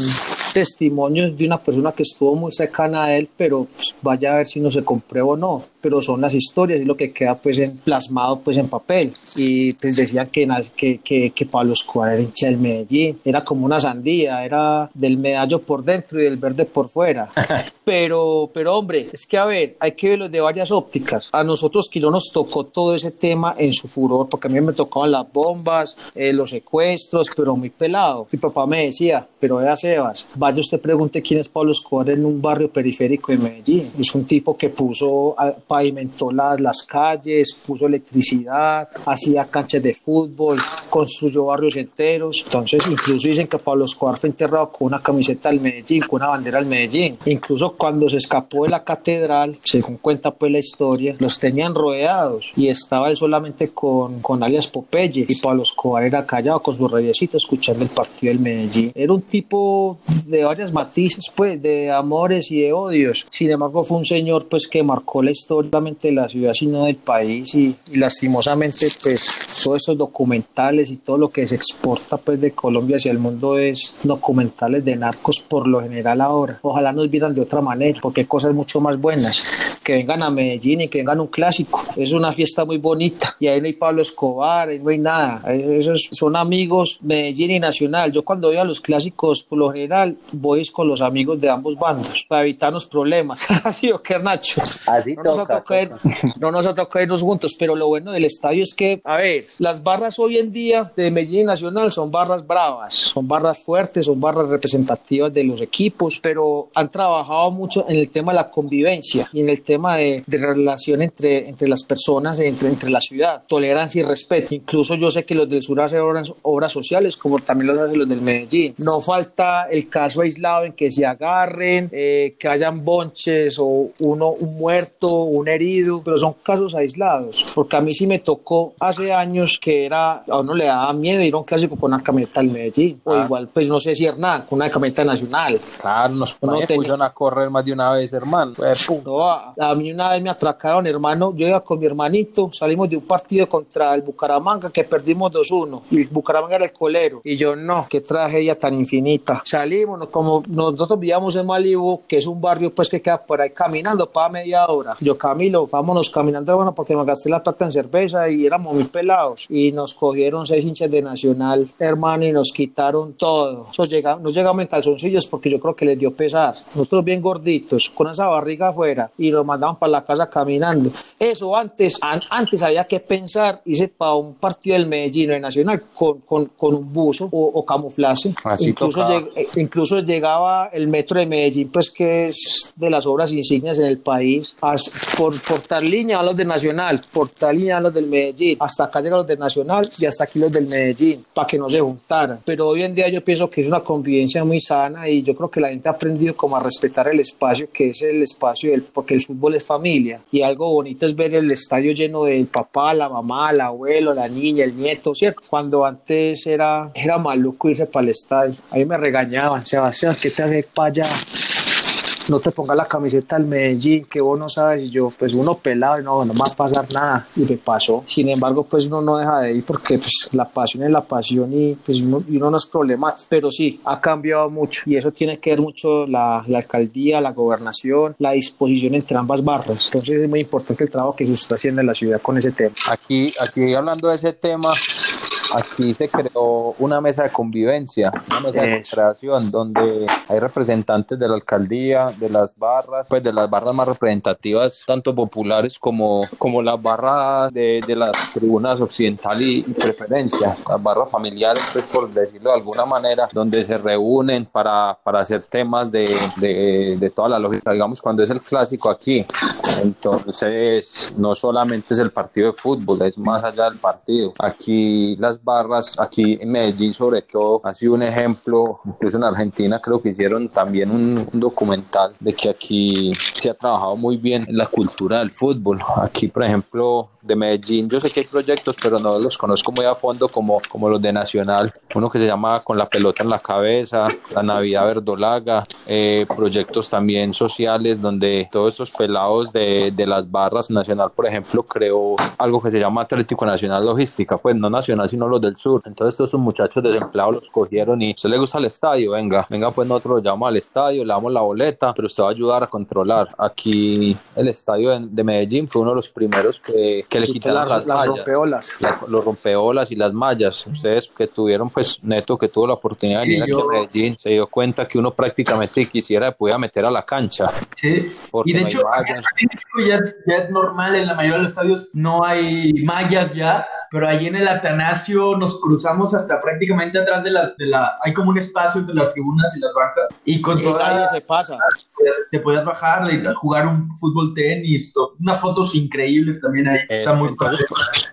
testimonios de una persona que estuvo muy cercana a él, pero pues, vaya a ver si no se comprueba o no. Pero son las historias y lo que queda pues en, plasmado pues en papel. Y pues decían que, que, que, que Pablo Escobar era hincha del Medellín, era como una sandía, era del medallo por dentro y del verde por fuera. Pero, pero hombre, es que a ver, hay que verlo de varias ópticas. A nosotros que no nos tocó todo ese tema en su furor, porque a mí me tocaban las bombas, eh, los secuestros, pero muy pelado. Mi papá me decía, pero vea Sebas, vaya usted pregunte quién es Pablo Escobar en un barrio periférico de Medellín. Es un tipo que puso, ah, pavimentó las, las calles, puso electricidad, hacía canchas de fútbol, construyó barrios enteros. Entonces, incluso dicen que Pablo Escobar fue enterrado con una camiseta del Medellín, con una bandera del Medellín. Incluso cuando se escapó de la catedral, según cuenta pues la historia, los tenían rodeados y estaba él solamente con, con alias Popeye y Pablo Escobar era callado con su radiecito escuchando el partido del Medellín. Era un tipo de varias matices pues, de amores y de odios. Sin embargo, fue un señor pues que marcó la historia de la ciudad sino del país y, y lastimosamente pues todos esos documentales y todo lo que se exporta pues de Colombia hacia el mundo es documentales de narcos por lo general ahora. Ojalá nos vieran de otra manera, porque hay cosas mucho más buenas. Que vengan a Medellín y que vengan un clásico. Es una fiesta muy bonita. Y ahí no hay Pablo Escobar, ahí no hay nada. Esos son amigos Medellín y Nacional. Yo cuando voy a los clásicos, por lo general, voy con los amigos de ambos bandos para evitarnos problemas. Así o qué, Nacho. Así no, nos ha tocado ir, no nos ha tocado irnos juntos, pero lo bueno del estadio es que, a ver, las barras hoy en día de Medellín Nacional son barras bravas, son barras fuertes, son barras representativas de los equipos, pero han trabajado mucho en el tema de la convivencia y en el tema de, de relación entre, entre las personas, entre, entre la ciudad, tolerancia y respeto. Incluso yo sé que los del sur hacen obras, obras sociales, como también los hacen los del Medellín. No falta el caso aislado en que se agarren, eh, que hayan bonches o uno, un muerto, un herido, pero son casos aislados. Porque a mí sí me tocó hace años que era, a uno le daba miedo ir a un clásico con una camioneta del Medellín. O Ah. igual, pues no sé si Hernán, con una camioneta nacional. Claro, nos pusieron a correr más de una vez, hermano. Pum. No, a, a mí una vez me atracaron, hermano. Yo iba con mi hermanito, salimos de un partido contra el Bucaramanga que perdimos 2-1. Y el Bucaramanga era el colero. Y yo, no, qué tragedia tan infinita. Salimos, como nosotros vivíamos en Malibu, que es un barrio pues que queda por ahí caminando para media hora. Yo, Camilo, vámonos caminando, hermano, porque me gasté la plata en cerveza y éramos muy pelados. Y nos cogieron seis hinchas de Nacional, hermano, y nos quitaron todo. Eso llega, no llegamos en calzoncillos porque yo creo que les dio pesar. Nosotros bien gorditos, con esa barriga afuera, y nos mandaban para la casa caminando. Eso antes, an- antes había que pensar, hice para un partido del Medellín o de Nacional con, con, con un buzo o, o camuflaje. Así incluso, lleg- eh, incluso llegaba el metro de Medellín, pues que es de las obras insignias en el país, por, por tal línea a los de Nacional, por tal línea a los del Medellín, hasta acá llegan los de Nacional y hasta aquí los del Medellín, para que no se juntaran. Pero hoy en día yo pienso que es una convivencia muy sana y yo creo que la gente ha aprendido como a respetar el espacio, que es el espacio del, porque el fútbol es familia y algo bonito es ver el estadio lleno del papá, la mamá, el abuelo, la niña, el nieto, ¿cierto? Cuando antes era, era maluco irse para el estadio. A mí me regañaban, Sebastián, ¿qué te hace para allá? no te pongas la camiseta del Medellín, que vos no sabes, y yo, pues uno pelado, no, no va a pasar nada, y me pasó. Sin embargo, pues uno no deja de ir porque pues, la pasión es la pasión y pues uno, y uno no es problemático, pero sí, ha cambiado mucho, y eso tiene que ver mucho la, la alcaldía, la gobernación, la disposición entre ambas barras. Entonces es muy importante el trabajo que se está haciendo en la ciudad con ese tema. Aquí, aquí hablando de ese tema, aquí se creó una mesa de convivencia, una mesa de creación donde hay representantes de la alcaldía, de las barras, pues de las barras más representativas, tanto populares como, como las barras de, de las tribunas occidental y, y preferencia, las barras familiares, pues por decirlo de alguna manera, donde se reúnen para, para hacer temas de, de, de toda la lógica, digamos, cuando es el clásico aquí. Entonces, no solamente es el partido de fútbol, es más allá del partido. Aquí las barras, aquí en Medellín sobre todo, ha sido un ejemplo, incluso en Argentina creo que hicieron también un, un documental de que aquí se ha trabajado muy bien en la cultura del fútbol. Aquí, por ejemplo, de Medellín, yo sé que hay proyectos, pero no los conozco muy a fondo como, como los de Nacional, uno que se llama Con la pelota en la cabeza, la Navidad Verdolaga, eh, proyectos también sociales donde todos estos pelados de, de las barras Nacional, por ejemplo, creó algo que se llama Atlético Nacional Logística, pues no Nacional, sino los del sur. Entonces todos esos muchachos desempleados los cogieron y ¿a usted le gusta el estadio? Venga, venga, pues nosotros lo llamamos al estadio, le damos la boleta, pero usted va a ayudar a controlar. Aquí el estadio de, de Medellín fue uno de los primeros que, que le quitaron las, las, las mallas rompeolas. la- los rompeolas y las mallas. Ustedes que tuvieron, pues, Neto, que tuvo la oportunidad de venir aquí yo- a Medellín, se dio cuenta que uno prácticamente quisiera podía meter a la cancha. Sí. Porque Y de no hecho, aquí en México ya ya es normal, en la mayoría de los estadios no hay mallas ya, pero allí en el Atanasio nos cruzamos hasta prácticamente atrás de la, de la, hay como un espacio entre las tribunas y las bancas, y con Y toda nadie se pasa. Te podías bajar jugar un fútbol tenis, unas fotos increíbles también ahí, está Eh, muy entonces,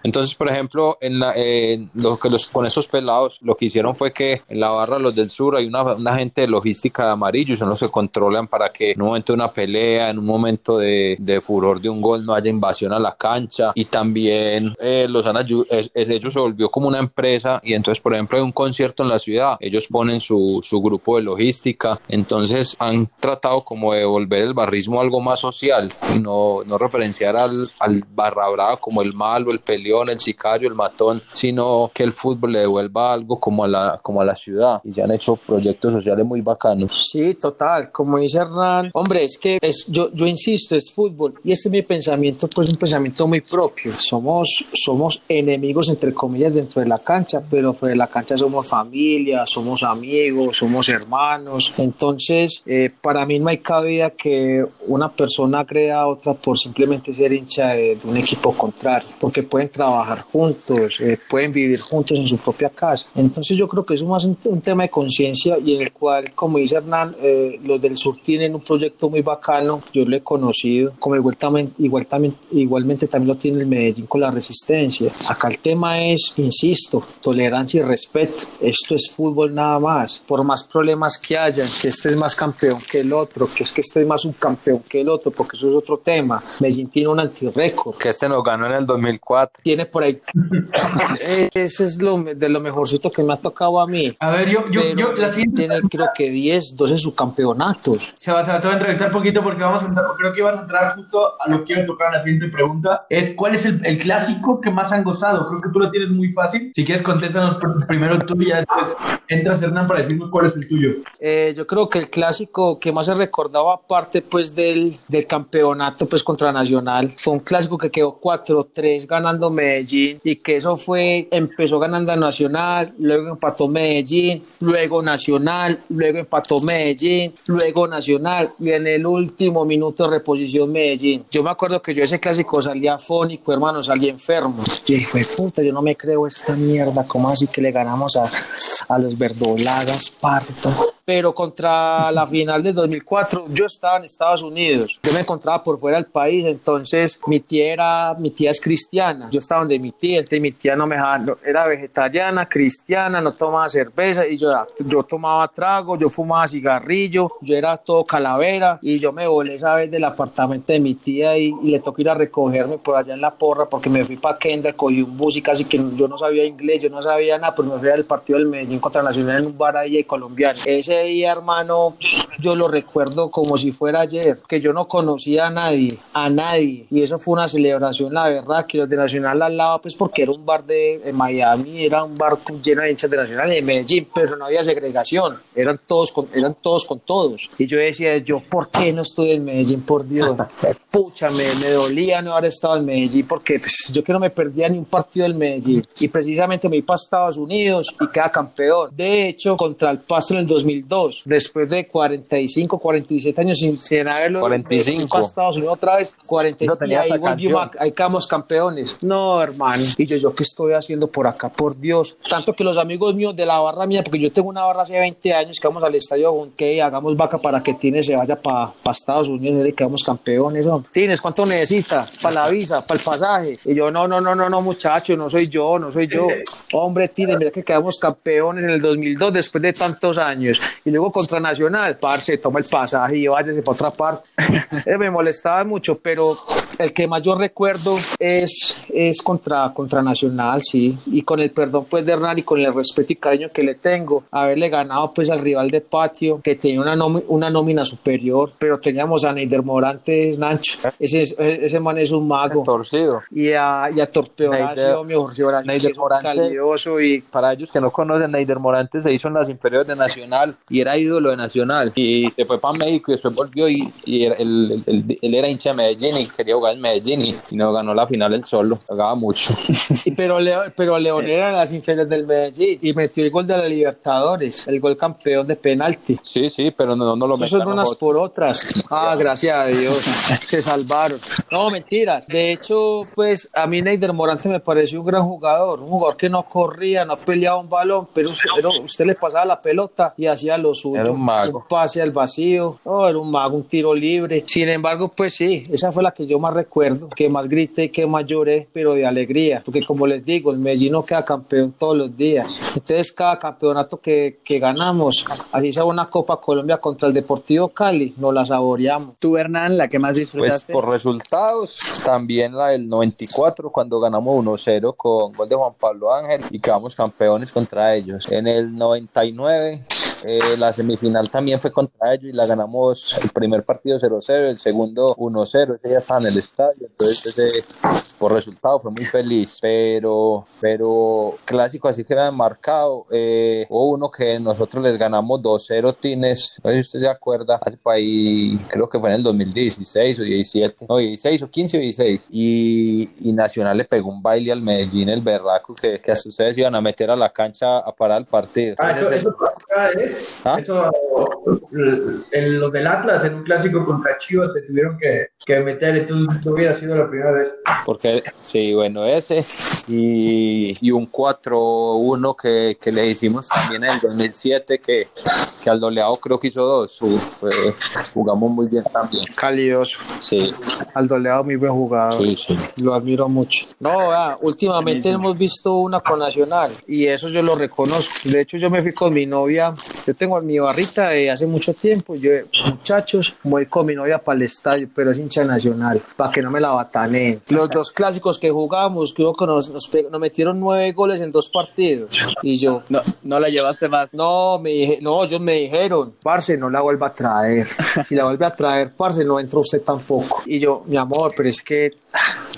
entonces, por ejemplo, en la, eh, lo que los, con esos pelados, lo que hicieron fue que en la barra los del sur hay una, una gente de logística de amarillo, son los que controlan para que en un momento de una pelea, en un momento de, de furor de un gol, no haya invasión a la cancha. Y también eh, los han es- es- ellos se volvió como una empresa. Y entonces, por ejemplo, hay un concierto en la ciudad, ellos ponen su, su grupo de logística. Entonces, han tratado como de volver el barrismo algo más social y no, no referenciar al, al barra brava como el malo, el peleón, el sicario, el matón, sino que el fútbol le devuelva algo como a la, como a la ciudad. Y se han hecho proyectos sociales muy bacanos. Sí, total. Como dice Hernán, hombre, es que es, yo, yo insisto, es fútbol. Y este es mi pensamiento, pues un pensamiento muy propio. Somos, somos enemigos, entre comillas, dentro de la cancha, pero fuera de la cancha somos familia, somos amigos, somos hermanos. Entonces, eh, para mí no hay cabida que una persona crea a otra por simplemente ser hincha de, de un equipo contrario, porque pueden trabajar juntos, eh, pueden vivir juntos en su propia casa. Entonces yo creo que es más un, un tema de conciencia y en el cual, como dice Hernán, eh, los del sur tienen un proyecto muy bacano, yo lo he conocido, como igualmente, igualmente, igualmente también lo tiene el Medellín con la resistencia. Acá el tema es, insisto, tolerancia y respeto. Esto es fútbol nada más. Por más problemas que haya, que este es más campeón que el otro, que es que este es más un campeón que el otro, porque eso es otro tema. Medellín tiene un antirécord. Que este nos ganó en el 2004. Tiene por ahí. Ese es lo de lo mejorcito que me ha tocado a mí. A ver, yo, yo, Pero yo, la siguiente. Tiene creo que 10, 12 subcampeonatos. Se va, se va, te voy a entrevistar un poquito porque vamos a entrar, creo que ibas a entrar justo a lo que quiero tocar en la siguiente pregunta. Es ¿cuál es el, el clásico que más han gozado? Creo que tú lo tienes muy fácil. Si quieres, contéstanos pr- primero tuyo y ya después entras, Hernán, para decirnos cuál es el tuyo. Eh, yo creo que el clásico que más se recordaba aparte pues del, del campeonato pues contra Nacional fue un clásico que quedó 4-3 ganando Medellín y que eso fue, empezó ganando Nacional, luego empató Medellín, luego Nacional, luego empató Medellín, luego Nacional y en el último minuto de reposición Medellín. Yo me acuerdo que yo ese clásico salía afónico, hermano, salí enfermo. Y dije, "Pues, puta, yo no me creo esta mierda, ¿cómo así que le ganamos a, a los verdolagas, parce? Pero contra la final del 2004, yo estaba en Estados Unidos. Yo me encontraba por fuera del país, entonces mi tía era, mi tía es cristiana. Yo estaba donde mi tía, entonces mi tía no me dejaba, no- era vegetariana, cristiana, no tomaba cerveza y yo, yo tomaba trago, yo fumaba cigarrillo, yo era todo calavera y yo me volé esa vez del apartamento de mi tía y, y le tocó ir a recogerme por allá en la porra porque me fui para Kendall, cogí un bus y casi que yo no sabía inglés, yo no sabía nada, pero me fui al partido del Medellín contra Nacional en un bar ahí colombiano. Ese día, hermano, yo lo recuerdo como si fuera ayer, que yo no conocía a nadie, a nadie, y eso fue una celebración, la verdad, que los de Nacional al lado, pues porque era un bar de, de Miami, era un bar lleno de hinchas de Nacional y de Medellín, pero no había segregación, eran todos con, eran todos con todos. Y yo decía, yo, ¿por qué no estoy en Medellín, por Dios? Pucha, me, me dolía no haber estado en Medellín porque pues, yo que no me perdía ni un partido del Medellín. Y precisamente me iba para Estados Unidos y queda campeón. De hecho, contra el Pasto en el 2002, después de 45, 47 años sin, sin haberlo 45. me fui pa' Estados Unidos otra vez, 45 No y ahí ahí quedamos campeones. No, hermano. Y yo, ¿yo qué estoy haciendo por acá? Por Dios. Tanto que los amigos míos de la barra mía, porque yo tengo una barra hace 20 años que vamos al estadio juntos, que hagamos vaca para que Tines se vaya para Estados Unidos y quedamos campeones. Tines, ¿cuánto necesita? Para la visa, para el pasaje. Y yo, no, no, no, no, no, muchacho, no soy yo, no soy yo. Hombre, Tines, mira que quedamos campeones en el 2002 después de tantos años. Y luego contra Nacional, parce, toma el pasaje y váyase para otra parte. Eh, me molestaba mucho, pero el que más yo recuerdo es, es contra, contra Nacional, sí. Y con el perdón pues de Hernán y con el respeto y cariño que le tengo, haberle ganado pues al rival de patio, que tenía una, nomi- una nómina superior, pero teníamos a Neider Morantes, Nacho. Ese, ese man es un mago. Torcido. Y a, y a Torpe Neider- Horacio, mi Jorge Horacio, Neider Morantes. calidoso y Para ellos que no conocen, Neider Morantes se hizo en las inferiores de Nacional y era ídolo de Nacional. Y se fue para México y después volvió y, y era- él, él- él- él era hincha de Medellín y quería jugar en Medellín y, y no ganó la final él solo. Jugaba mucho. Y pero, Leo, pero León era en las inferiores del Medellín y metió el gol de la Libertadores, el gol campeón de penalti. Sí, sí, pero no, no lo Eso metió son unas por otras. Ah, gracias a Dios. Se salvaron. No, mentiras. De hecho, pues a mí Neider Morante me pareció un gran jugador. Un jugador que no corría, no peleaba un balón, pero usted, pero usted le pasaba la pelota y hacía lo suyo. Era un mago. pase al vacío. Oh, era un mago, un tiro libre. Sin embargo, pues sí, esa fue la que yo más recuerdo, que más grité, que más lloré, pero de alegría. Porque como les digo, el Medellín no queda campeón todos los días. Entonces, cada campeonato que, que ganamos, así sea una Copa Colombia contra el Deportivo Cali, nos la saboreamos. Tú, Hernán, la que más Pues disfrutaste. por resultados, también la del 94, cuando ganamos 1-0 con gol de Juan Pablo Ángel y quedamos campeones contra ellos. En el 99, eh, la semifinal también fue contra ellos y la ganamos el primer partido 0-0, el segundo 1-0, ese ya estaba en el estadio, entonces ese por resultado fue muy feliz, pero, pero clásico así que han marcado, eh, hubo uno que nosotros les ganamos 2-0 Tines, no sé si usted se acuerda, hace ahí, creo que fue en el 2016 o 17, no, 16 o 15 o 16, y, y Nacional le pegó un baile al Medellín, el berraco, que, que hasta ustedes iban a meter a la cancha a parar el partido. Ah, eso, Entonces, eso ¿eh? ¿Ah? Eso, en los del Atlas, en un clásico contra Chivas, se tuvieron que, que meter, entonces no hubiera sido la primera vez. Porque, sí, bueno, ese y, y un 4-1 que, que le hicimos también en el 2007, que, que al doleado creo que hizo dos. Fue- jugamos muy bien también. Calidoso. Sí, Al doleado, muy buen jugador. sí, sí. Lo admiro mucho. No, últimamente hemos visto una con Nacional y eso yo lo reconozco. De hecho, yo me fui con mi novia. Yo tengo mi barrita de hace mucho tiempo. Yo, muchachos, voy con mi novia para el estadio, pero es hincha Nacional, para que no me la bataneen. Los dos clásicos que jugamos, creo que nos, nos, pe- nos metieron nueve goles en dos partidos. Y yo, No, no la llevaste más. no, me dije, no, ellos me dijeron, parce, no la vuelva a traer. Si la vuelve a traer, parce, no entra usted tampoco. Y yo, mi amor, pero es que.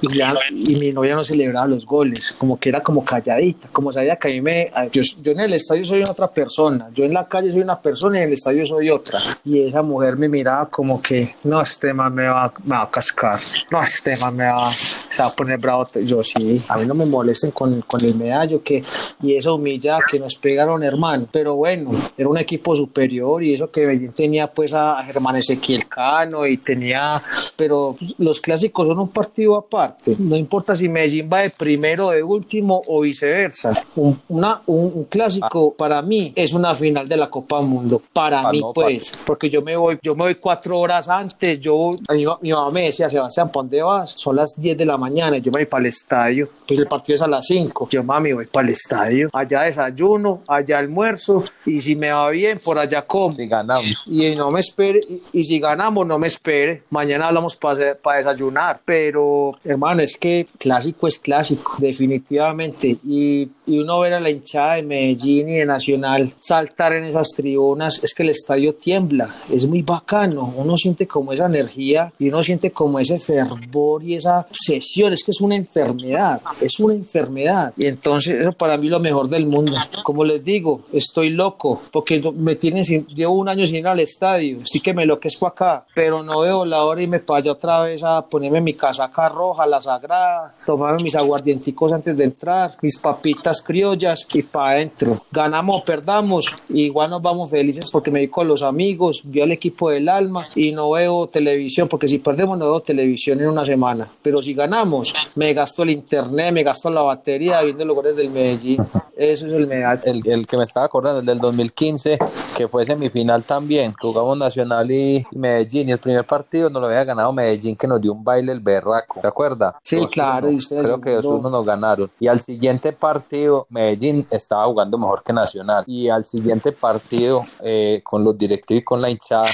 Y, ya- y mi novia no celebraba los goles, como que era como calladita, como sabía que a mí me. Yo, yo en el estadio soy otra persona, yo en la calle soy una persona y en el estadio soy otra. Y esa mujer me miraba como que, no, este man me va, me va a cascar, no, este man me va, se va a poner bravo. Yo sí, a mí no me molesten con, con el medallo que, y eso humilla que nos pegaron, hermano. Pero bueno, era un equipo superior y eso que Medellín tenía pues a Germán Ezequiel Cano y tenía, pero los clásicos son un partido aparte. No importa si Medellín va de primero de último o viceversa. Un, una, un, un clásico para mí es una final de la Copa Mundo. Para Ah, mí, no, pues, porque yo me voy, yo me voy cuatro horas antes. Yo, mi, mi mamá me decía, Sebastián, ¿para dónde vas? Son las 10 de la mañana. Yo me voy para el estadio. Pues el partido es a las 5. Yo, mami, voy para el estadio. Allá desayuno, allá almuerzo. Y si me va bien, por allá como. Si ganamos. Y no me espere, y, y si ganamos, no me espere. Mañana hablamos para desayunar. Pero, hermano, es que clásico es clásico, definitivamente. Y, y uno ver a la hinchada de Medellín y de Nacional saltar en esas tribunas, es que el estadio tiembla. Es muy bacano. Uno siente como esa energía y uno siente como ese fervor y esa obsesión. Es que es una enfermedad. Es una enfermedad. Y entonces, eso para mí es lo mejor del mundo. Como les digo, estoy loco porque me tienen sin- llevo un año sin ir al estadio. Sí que me enloquezco acá, pero no veo la hora y me allá otra vez a ponerme mi casaca roja, la sagrada, tomarme mis aguardienticos antes de entrar, mis papitas criollas y para adentro. Ganamos o perdamos, igual nos vamos felices porque me voy con los amigos, vi al equipo del alma y no veo televisión, porque si perdemos no veo televisión en una semana. Pero si ganamos, me gasto el internet, me gasto la batería viendo los goles del Medellín. Eso es el medallo. El, el que me estaba acordando, el del 2015, que fue semifinal también, jugamos Nacional y Medellín, y el primer partido nos lo había ganado Medellín, que nos dio un baile el berraco, ¿te acuerdas? Sí, 2-1. claro, y Creo que segundo. 2-1 nos ganaron. Y al siguiente partido, Medellín estaba jugando mejor que Nacional. Y al siguiente partido, eh, con los directivos y con la hinchada,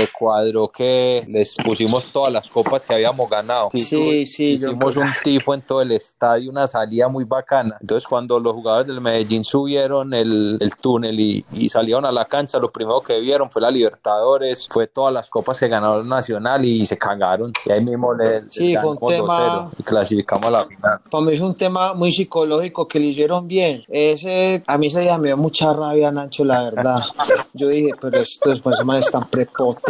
se cuadró que les pusimos todas las copas que habíamos ganado. Sí, sí, yo- Hicimos un tifo en todo el estadio, una salida muy bacana. Entonces, cuando los jugadores del Medellín subieron el, el túnel y, y salieron a la cancha, lo primero que vieron fue la Libertadores, fue todas las copas que ganó el Nacional y se cagaron. Y ahí mismo le, les Sí, fue un tema- 2-0 y clasificamos a la final. Para mí es un tema muy psicológico que le hicieron bien. Ese, a mí ese día me dio mucha rabia, Nacho, la verdad. Yo dije, pero estos pues, manes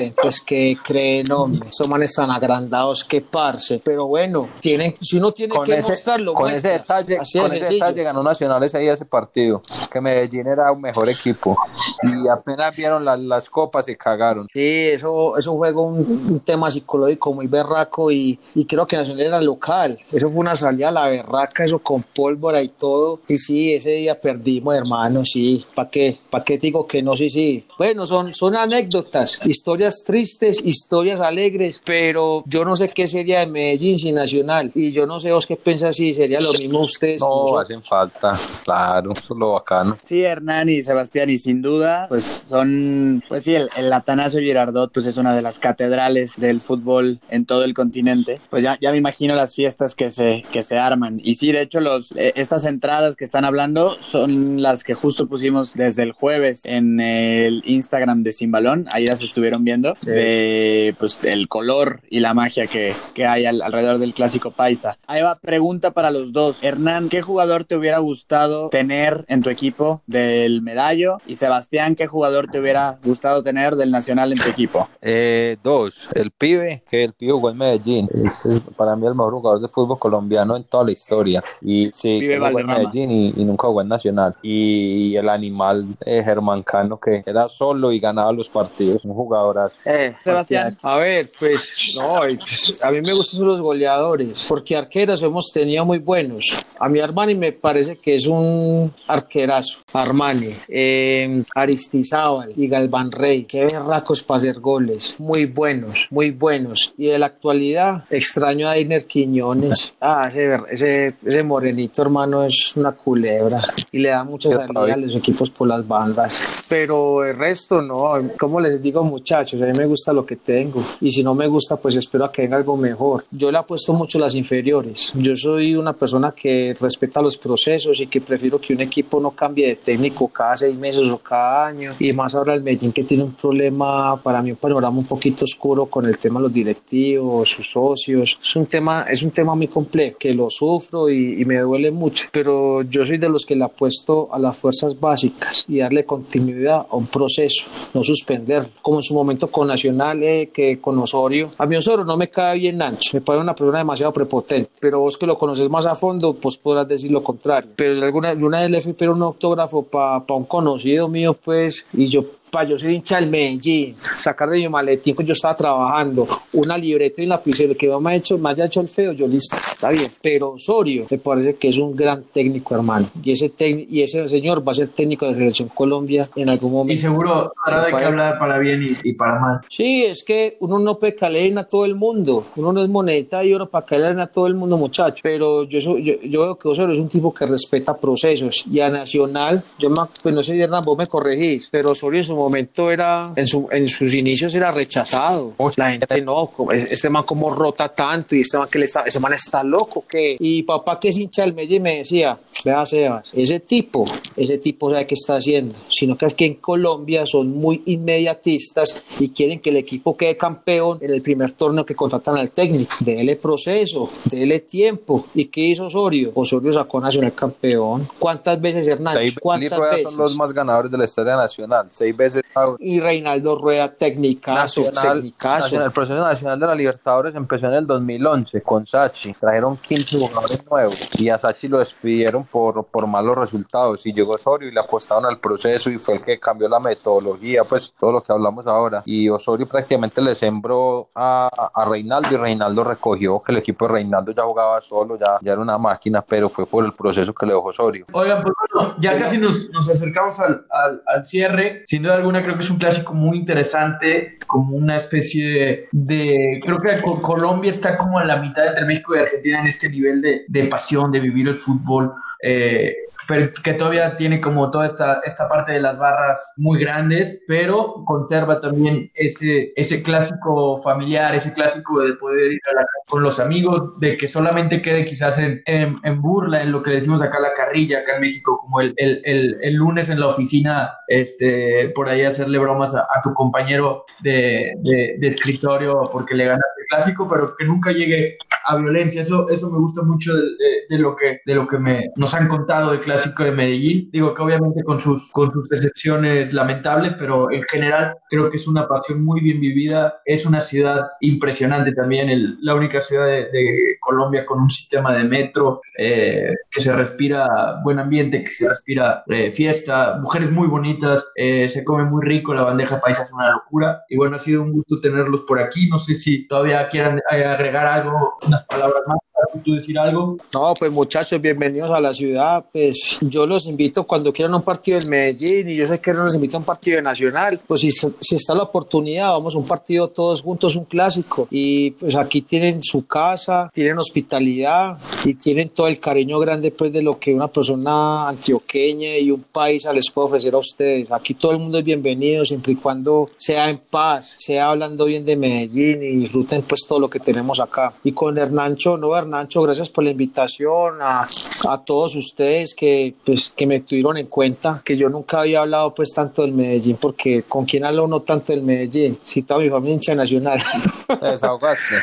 tan prepotentes que creen, hombre. Estos manes tan agrandados que parce. Pero bueno, tienen, si uno tiene Con que ese, mostrarlo, con muestra. ese detalle, Así con ese sencillo. detalle ganó Nacional ese día ese partido, que Medellín era un mejor equipo. Y apenas vieron la- las copas se cagaron. Sí, eso, eso juega un, un tema psicológico muy berraco y, y creo que Nacional era local. Eso fue una salida a la berraca, eso con pólvora y todo. Y sí, ese día perdimos, hermano, sí. ¿Para qué? ¿Para qué digo que no? Sí, sí. Bueno, son, son anécdotas, historias tristes, historias alegres, pero yo no sé qué sería de Medellín sin Nacional. Y yo no sé vos qué pensás si sería lo mismo ustedes. No, hacen falta, claro, eso es lo bacano. Sí, Hernán y Sebastián, y sin duda, pues son, pues sí, el, el Atanasio Girardot, pues es una de las catedrales del fútbol en todo el continente. Pues ya, ya me imagino las fiestas que se, que se arman. Y sí, de hecho, los, eh, estas entradas que están hablando son las que justo pusimos desde el jueves en el Instagram de Sin Balón. Ahí las estuvieron viendo, de pues el color y la magia que, que hay al- alrededor del clásico paisa. Ahí va, pregunta para los dos. Hernán, ¿qué jugador te hubiera gustado tener en tu equipo? del medallo. Y Sebastián, ¿qué jugador te hubiera gustado tener del Nacional en tu equipo? Eh, dos, el pibe, que el pibe jugó en Medellín. Es para mí el mejor jugador de fútbol colombiano en toda la historia. Y sí, Pibe jugó en. Medellín y, y nunca jugó en Nacional. Y el animal eh, Germán Cano, que era solo y ganaba los partidos. Un jugadorazo. Eh, Sebastián. A ver, pues, no, pues, a mí me gustan los goleadores, porque arqueros hemos tenido muy buenos. A mi Armani me parece que es un arquerazo. Armani, eh, Aristizábal y Galván Rey, qué berracos para hacer goles. Muy buenos, muy buenos. Y de la actualidad, extraño a Ainer Quiñones. Ah, ese, ese, ese morenito, hermano, es una culebra. Y le da mucha salida a los equipos por las bandas. Pero el resto no. Como les digo, muchachos, a mí me gusta lo que tengo. Y si no me gusta, pues espero a que venga algo mejor. Yo le apuesto mucho a las inferiores. Yo soy una persona que respeta los procesos y que prefiero que un equipo no cambie de técnico cada seis meses o cada año. Y más ahora el Medellín que tiene un problema, para mí un panorama un poquito oscuro con el tema de los directivos, sus socios. Es un tema, es un tema muy complejo que lo sufro y, y me duele mucho. Pero yo soy de los que le apuesto a las fuerzas básicas y darle continuidad a un proceso, no suspenderlo. Como en su momento con Nacional, eh, que con Osorio. A mí Osorio no me cae bien Nacho, me parece una persona demasiado prepotente. Pero vos que lo conoces más a fondo, pues podrás decir lo contrario. Pero alguna, una vez le fui pedir un autógrafo para un conocido mío, pues, y yo para yo ser hincha del Medellín, sacar de mi maletín cuando yo estaba trabajando, una libreta y un lapicero que me, ha hecho, me haya hecho el feo, yo listo, está bien. Pero Osorio me parece que es un gran técnico, hermano. Y ese, y ese señor va a ser técnico de la Selección Colombia en algún momento. Y seguro hará de qué hablar para bien y, y para mal. Sí, es que uno no puede caer a todo el mundo. Uno no es moneda y oro para caer a todo el mundo, muchacho. Pero yo, yo, yo veo que Osorio es un tipo que respeta procesos. Y a Nacional, yo me, pues no sé, Hernán, vos me corregís, pero Osorio en su momento era, en, su, en sus inicios era rechazado. La gente no, este man como rota tanto y este man que le está, ese man está loco. que Y papá que es hincha del Medellín me decía, vea Sebas, ese tipo, ese tipo sabe qué está haciendo. Sino que es que en Colombia son muy inmediatistas y quieren que el equipo quede campeón en el primer torneo que contratan al técnico. Dele proceso, dele tiempo. ¿Y qué hizo Osorio? Osorio sacó a Nacional campeón. ¿Cuántas veces Hernán? ¿Cuántas veces? son los más ganadores de la historia nacional. Seis veces Y Reinaldo Rueda, técnicazo, Nacional. Nacional, el proceso nacional de la Libertadores empezó en el 2011 con Sachi. Trajeron 15 jugadores nuevos y a Sachi lo despidieron por, por malos resultados. Y llegó Osorio y le apostaron al proceso y fue el que cambió la metodología, pues todo lo que hablamos ahora. Y Osorio prácticamente le sembró a, a Reinaldo y Reinaldo recogió que el equipo de Reinaldo ya jugaba solo, ya, ya era una máquina, pero fue por el proceso que le dejó Osorio. Oigan, pues bueno, ya casi nos, nos acercamos al, al- al cierre. Sin duda alguna, creo que es un clásico muy interesante, como una especie de. creo que Co- Colombia está como a la mitad entre México y Argentina en este nivel de, de pasión, de vivir el fútbol. eh, pero que todavía tiene como toda esta, esta parte de las barras muy grandes, pero conserva también ese, ese clásico familiar, ese clásico de poder ir a la- con los amigos, de que solamente quede quizás en, en, en burla, en lo que decimos acá la carrilla, acá en México, como el, el, el, el lunes en la oficina, este, por ahí hacerle bromas a, tu compañero de, de, de escritorio porque le ganaste clásico, pero que nunca llegue a violencia. Eso, eso me gusta mucho de, de- de lo que, de lo que me, nos han contado del clásico de Medellín. Digo que obviamente con sus, con sus excepciones lamentables, pero en general creo que es una pasión muy bien vivida. Es una ciudad impresionante también, el- la única ciudad de, de Colombia con un sistema de metro eh, que se respira buen ambiente, que se respira eh, fiesta, mujeres muy bonitas, eh, se come muy rico, la bandeja paisa es una locura. Y bueno, ha sido un gusto tenerlos por aquí. No sé si todavía quieran eh, agregar algo, unas palabras más. Tú decir algo? No, pues muchachos, bienvenidos a la ciudad. Pues yo los invito cuando quieran un partido del Medellín y yo sé que no los invito a un partido Nacional. Pues si, si está la oportunidad, vamos a un partido todos juntos, un clásico. Y pues aquí tienen su casa, tienen hospitalidad y tienen todo el cariño grande pues de lo que una persona antioqueña y un país les puede ofrecer a ustedes. Aquí todo el mundo es bienvenido siempre y cuando sea en paz, sea hablando bien de Medellín y disfruten pues todo lo que tenemos acá. Y con Hernancho, no Hernancho, gracias por la invitación a, a todos ustedes que pues que me tuvieron en cuenta, que yo nunca había hablado pues tanto del Medellín porque con quién hablo no tanto del Medellín, si toda mi familia hincha nacional. Te desahogaste.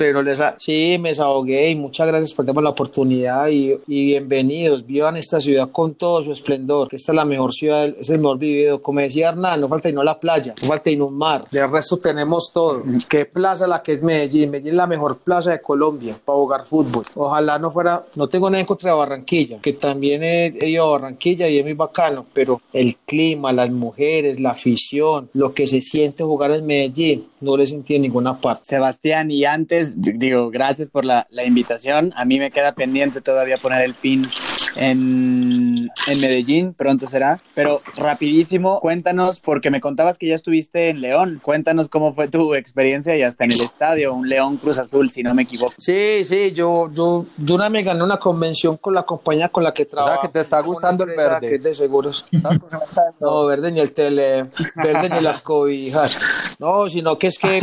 Pero les sí, me desahogué y muchas gracias por darme la oportunidad y, y bienvenidos. Vivan esta ciudad con todo su esplendor, que esta es la mejor ciudad, del- es el mejor vivido. Como decía Hernán, no falta sino la playa, no falta sino un mar. De resto tenemos todo. ¿Qué plaza la que es Medellín? Medellín es la mejor plaza de Colombia para jugar fútbol. Ojalá no fuera, no tengo nada en contra de Barranquilla, que también he, he ido a Barranquilla y es muy bacano, pero el clima, las mujeres, la afición, lo que se siente jugar en Medellín, no le sentí en ninguna parte. Sebastián, y antes, yo digo, gracias por la, la invitación. A mí me queda pendiente todavía poner el pin en, en Medellín, pronto será. Pero rapidísimo, cuéntanos, porque me contabas que ya estuviste en León. Cuéntanos cómo fue tu experiencia y hasta en el estadio, un León Cruz Azul, si no me equivoco. Sí, sí, yo, yo, yo una vez me gané una convención con la compañía con la que trabajo. que te está gustando el verde. Que es de seguros. No, verde ni el tele, verde ni las cobijas. No, sino que es que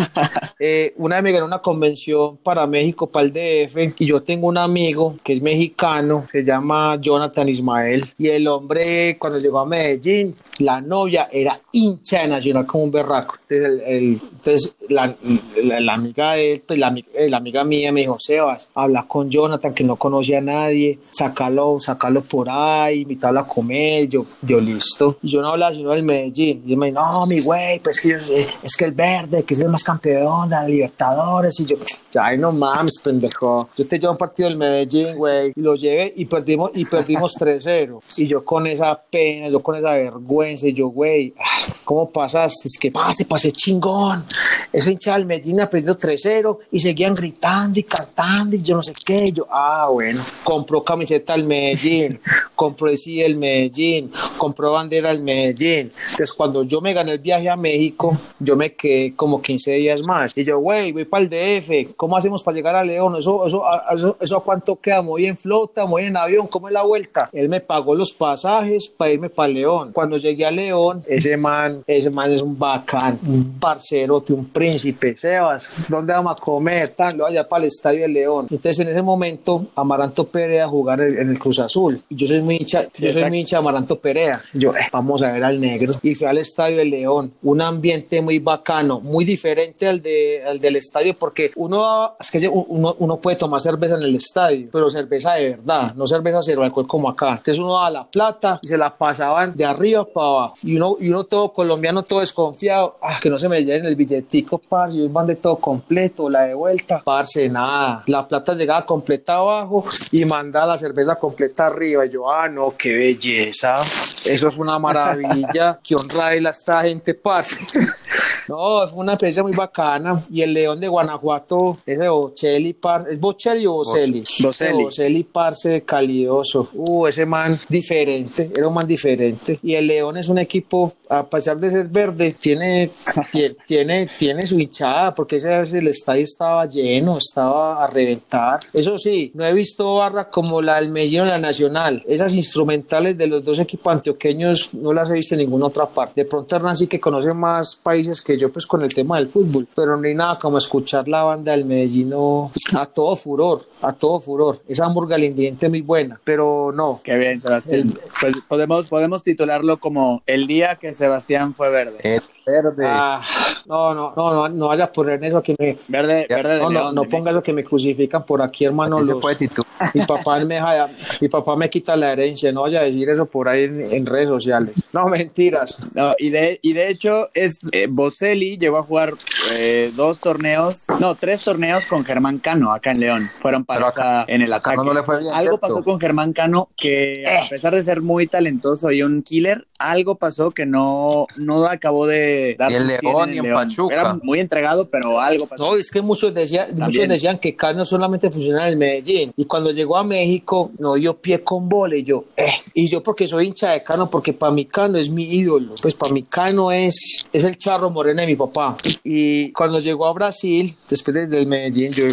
eh, una vez me gané una convención para México, para el DF, y yo tengo un amigo que es mexicano, se llama Jonathan Ismael, y el hombre cuando llegó a Medellín, la novia era hincha de Nacional como un berraco. Entonces, el- entonces la, la- amiga de él, pues, la, eh, la amiga mía me dijo, Sebas, habla con Jonathan que no conocía a nadie, sácalo, sácalo por ahí, invítalo a comer, yo, yo listo. Y yo no hablaba sino del Medellín. Y él me dijo, no, mi güey, pues que yo- eh, es que el verde, que es el más campeón la Libertadores. Y yo, ay, no mames, pendejo. Yo te llevo un partido del Medellín, güey, y lo llevé y perdimos, y perdimos 3-0. Y yo con esa pena, yo con esa vergüenza, y yo, güey, ah, ¿cómo pasaste? Es que pase, pasé chingón. Ese hincha del Medellín ha perdido 3-0 y seguían gritando y cantando y yo no sé qué. Yo, ah, bueno, compró camiseta del Medellín, compró el sí del Medellín, compró bandera del Medellín. Entonces, cuando yo me gané el viaje a México, yo me quedé como 15 días más. Y yo, güey, voy para el DF, ¿cómo hacemos para llegar a León? ¿Eso, eso, a- eso, eso a cuánto queda? ¿Muy en flota? ¿Muy en avión? ¿Cómo es la vuelta? Él me pagó los pasajes para irme para León. Cuando llegué a León, ese man, ese man es un bacán, un parcerote, un príncipe. Sebas, ¿dónde vamos a comer? Tan, lo allá para el estadio de León. Entonces, en ese momento, Amaranto Perea a jugar en, en el Cruz Azul. Y yo soy muy hincha, yo soy muy hincha de Amaranto Perea. Yo, eh, vamos a ver al negro. Y fui al estadio de León. Un ambiente muy bacano, muy diferente al, de, al del estadio, porque uno, es que uno, uno puede tomar cerveza en el estadio, pero cerveza de verdad, no cerveza cero alcohol como acá. Entonces uno daba la plata y se la pasaban de arriba para abajo. Y uno, y uno todo colombiano, todo desconfiado, ah, que no se me lleven el billetico, parce, y van de todo completo, la de vuelta, parce, nada. La plata llegaba completa abajo y mandaba la cerveza completa arriba. Y yo, ah, no, qué belleza. Eso es una maravilla. Qué honra de la esta gente, parce. No, fue una experiencia muy bacana. Y el León de Guanajuato, ese Bocelli, parce. ¿Es Bocelli o Bocelli? Bocelli. Bocelli, parce, calidoso. Uh, ese man diferente, era un man diferente. Y el León es un equipo, a pesar de ser verde, tiene, tie- tiene, tiene su hinchada, porque ese vez el estadio estaba lleno, estaba a reventar. Eso sí, no he visto barra como la del Medellín o la Nacional. Esas instrumentales de los dos equipos antioqueños no las he visto en ninguna otra parte. De pronto Hernán sí que conoce más países que yo, pues con el tema del fútbol, pero no hay nada como escuchar la banda del Medellín a todo furor, a todo furor. Esa hamburga indigente muy buena, pero no. Qué bien, Sebastián. Pues podemos, podemos titularlo como el día que Sebastián fue verde. Verde. Ah, no, no, no, no, no vaya a poner eso que me, Verde, verde de no, no, León. no de ponga eso que me crucifican por aquí, hermano. Los- mi papá me deja- mi papá me quita la herencia, no vaya a decir eso por ahí en, en redes sociales. No, mentiras. No, y de, y de hecho, es eh, Boselli llegó a jugar eh, dos torneos, no, tres torneos con Germán Cano acá en León. Fueron pareja acá- en el ataque. Cano no le fue bien, algo ¿cierto? pasó con Germán Cano que, a pesar de ser muy talentoso y un killer, algo pasó que no, no acabó de dar Y en León y en Pachuca. Era muy entregado, pero algo pasó. No, es que muchos decían, muchos decían que Cano solamente funciona en Medellín. Y cuando llegó a México, no dio pie con. Y yo, eh. Y yo porque soy hincha de Cano, porque para mí Cano es mi ídolo. Pues para mí Cano es, es el charro moreno de mi papá. Y cuando llegó a Brasil, después de- del Medellín, yo,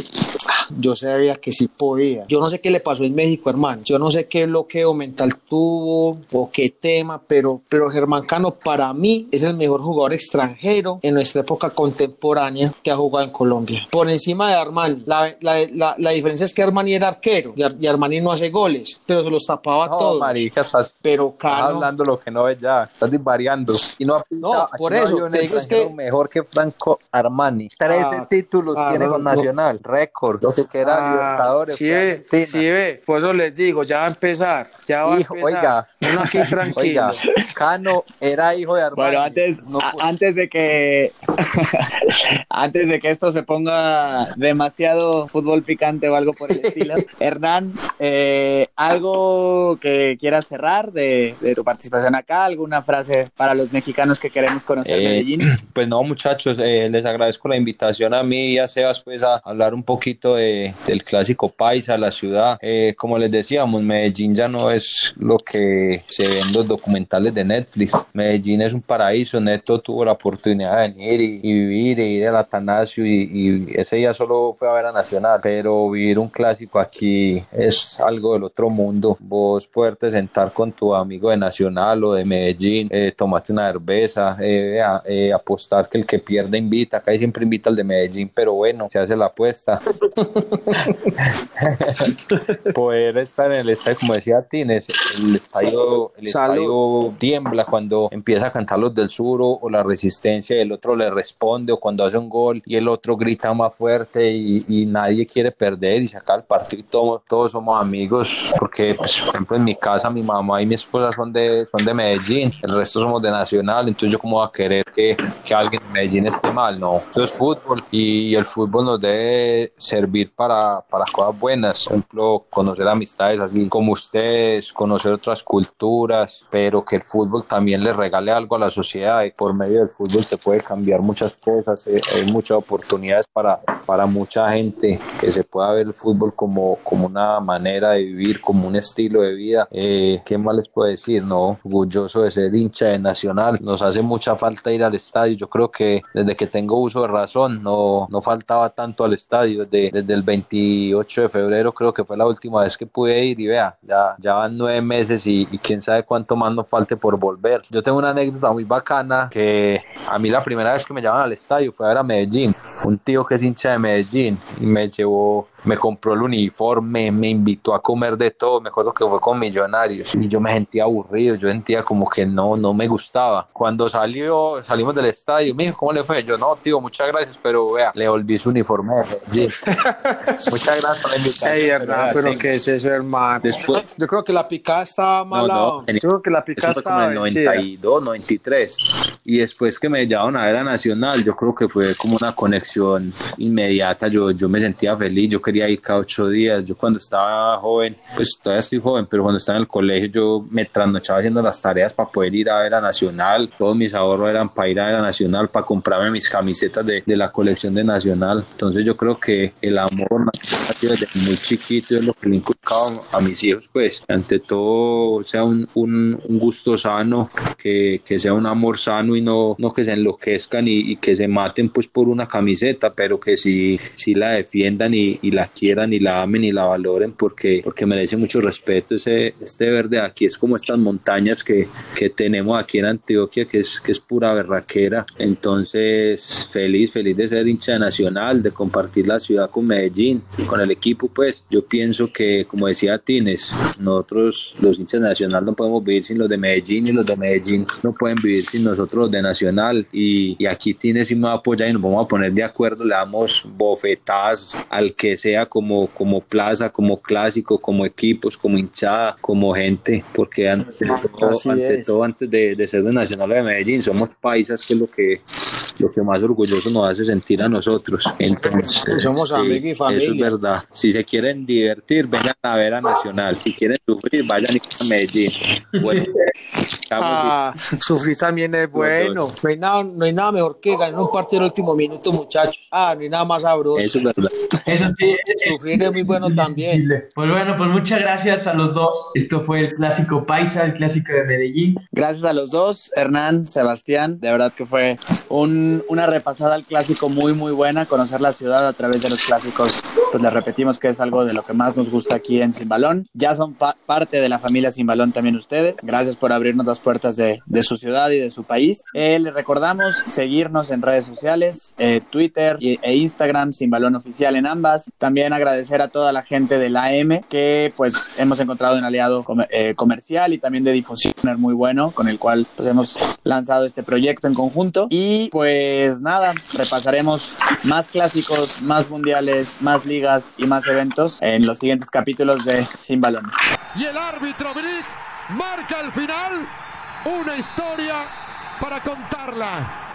yo sabía que sí podía. Yo no sé qué le pasó en México, hermano. Yo no sé qué bloqueo mental tuvo o qué tema, pero, pero Germán Cano para mí es el mejor jugador extranjero en nuestra época contemporánea que ha jugado en Colombia. Por encima de Armani. La, la, la, la diferencia es que Armani era arquero y, Ar- y Armani no hace goles, pero se los tapaba No, todos. marica, estás, Pero estás Cano, hablando lo que no ves ya, estás divariando. Y no, ha No, por no eso, te digo es que- mejor que Franco Armani. 13 Ah, títulos ah, tiene con. Nacional, récord, lo que queda Ah, Libertadores. sí ve, sí ve, por eso les digo, ya va a empezar, ya va Hijo, a empezar. oiga. Uno aquí tranquilo. Oiga, Cano era hijo de Armani. Bueno, antes, No antes de que antes de que esto se ponga demasiado fútbol picante o algo por el estilo, Hernán, eh, algo que quieras cerrar de, de tu participación acá, alguna frase para los mexicanos que queremos conocer Eh, Medellín. Pues no, muchachos, eh, les agradezco la invitación a mí y a Sebas pues a hablar un poquito de, del clásico paisa, la ciudad. Eh, como les decíamos, Medellín ya no es lo que se ve en los documentales de Netflix. Medellín es un paraíso, Neto tuvo la oportunidad de venir y, y vivir e ir al Atanasio y, y ese día solo fue a ver a Nacional, pero vivir un clásico aquí es algo del otro mundo. Vos poderte sentar con tu amigo de Nacional o de Medellín, eh, tomarte una cerveza, eh, eh, apostar que el que pierde invita, acá siempre invita al de Medellín, pero bueno, se hace la apuesta. Poder estar en el estadio, como decía Tines, el estadio, el Salud. estadio tiembla cuando empieza a cantar los del sur o, la resistencia y el otro le responde o cuando hace un gol y el otro grita más fuerte y, y nadie quiere perder y sacar el partido y todo- todos somos amigos porque pues, por ejemplo en mi casa mi mamá y mi esposa son de, son de Medellín, el resto somos de Nacional, entonces yo cómo voy a querer que, que alguien de Medellín esté mal, no, esto es fútbol y el fútbol nos debe servir para, para cosas buenas, por ejemplo conocer amistades así como ustedes, conocer otras culturas, pero que el fútbol también le regale algo a la sociedad. Y por medio del fútbol se puede cambiar muchas cosas, eh, hay muchas oportunidades para, para mucha gente que se pueda ver el fútbol como, como una manera de vivir, como un estilo de vida. Eh, ¿Qué más les puedo decir? No, orgulloso de ser hincha de Nacional, nos hace mucha falta ir al estadio, yo creo que desde que tengo uso de razón no, no faltaba tanto al estadio, desde, desde el 28 de febrero creo que fue la última vez que pude ir y vea, ya, ya van nueve meses y, y quién sabe cuánto más nos falte por volver. Yo tengo una anécdota muy bacana que a mí la primera vez que me llaman al estadio fue a ver a Medellín, un tío que es hincha de Medellín y me llevó me compró el uniforme, me invitó a comer de todo, me acuerdo que fue con Millonarios y yo me sentía aburrido, yo sentía como que no, no me gustaba. Cuando salió, salimos del estadio, me dijo, ¿cómo le fue? Yo, no, tío, muchas gracias, pero vea, le volví su uniforme Medellín. muchas gracias por la invitación. Ey, vea, pero tengo- ¿qué es eso, hermano? Después, Yo creo que la picada estaba mala. no, tenía- Yo creo que la eso picada fue como estaba en el vencida. 92, 93. Y después que me llevaron a ver a Nacional, yo creo que fue como una conexión inmediata. Yo, yo me sentía feliz, yo quería ir cada ocho días. Yo cuando estaba joven, pues todavía estoy joven, pero cuando estaba en el colegio yo me trasnochaba haciendo las tareas para poder ir a ver a Nacional. Todos mis ahorros eran para ir a ver a Nacional, para comprarme mis camisetas de, de la colección de Nacional. Entonces yo creo que el amor desde muy chiquito es lo que le inculcado a mis hijos, pues ante todo sea un, un, un gusto sano, que, que sea un amor sano y no, no que se enloquezcan y, y que se maten pues por una camiseta, pero que sí, sí la defiendan y, y la quieran y la amen y la valoren porque, porque merece mucho respeto. Ese, este verde de aquí es como estas montañas que, que tenemos aquí en Antioquia, que es, que es pura berraquera. Entonces, feliz, feliz de ser hincha nacional, de compartir la ciudad con Medellín, con el equipo, pues yo pienso que, como decía Tines, nosotros los hinchas nacional no podemos vivir sin los de Medellín y los de Medellín no pueden vivir sin nosotros los de nacional y, y aquí Tines sí me va a apoyar y nos vamos a poner de acuerdo, le damos bofetadas al que sea como, como plaza, como clásico, como equipos, como hinchada, como gente, porque antes todo, ante todo, antes de, de ser de Nacional de Medellín, somos paisas, que es lo que, lo que más orgulloso nos hace sentir a nosotros. Entonces, Somos amigos y familia. Eso es verdad. Si se quieren divertir, vengan a ver a Nacional. Si quieren sufrir, vayan a Medellín. Bueno, Ah, sufrir también es bueno. No hay, nada, no hay nada mejor que ganar un partido en el último minuto, muchachos. Ah, no hay nada más sabroso. eso es verdad. Eso sí, es- Sufrir es muy bueno también. Pues bueno, pues muchas gracias a los dos. Esto fue el clásico Paisa, el clásico de Medellín. Gracias a los dos, Hernán, Sebastián. De verdad que fue un- una repasada al clásico muy, muy buena. Conocer la ciudad a través de los clásicos pues les repetimos que es algo de lo que más nos gusta aquí en Sin Balón. Ya son parte de la familia Sin Balón también ustedes. Gracias por abrirnos las puertas de, de su ciudad y de su país. Eh, les recordamos seguirnos en redes sociales, eh, Twitter e Instagram, Sin Balón Oficial en ambas. También agradecer a toda la gente de la AM que pues hemos encontrado un aliado eh, comercial y también de difusión muy bueno con el cual pues hemos lanzado este proyecto en conjunto. Y pues nada, repasaremos más clásicos, más mundiales, más ligas y más eventos en los siguientes capítulos de Sin Balón. Y el árbitro marca al final una historia para contarla.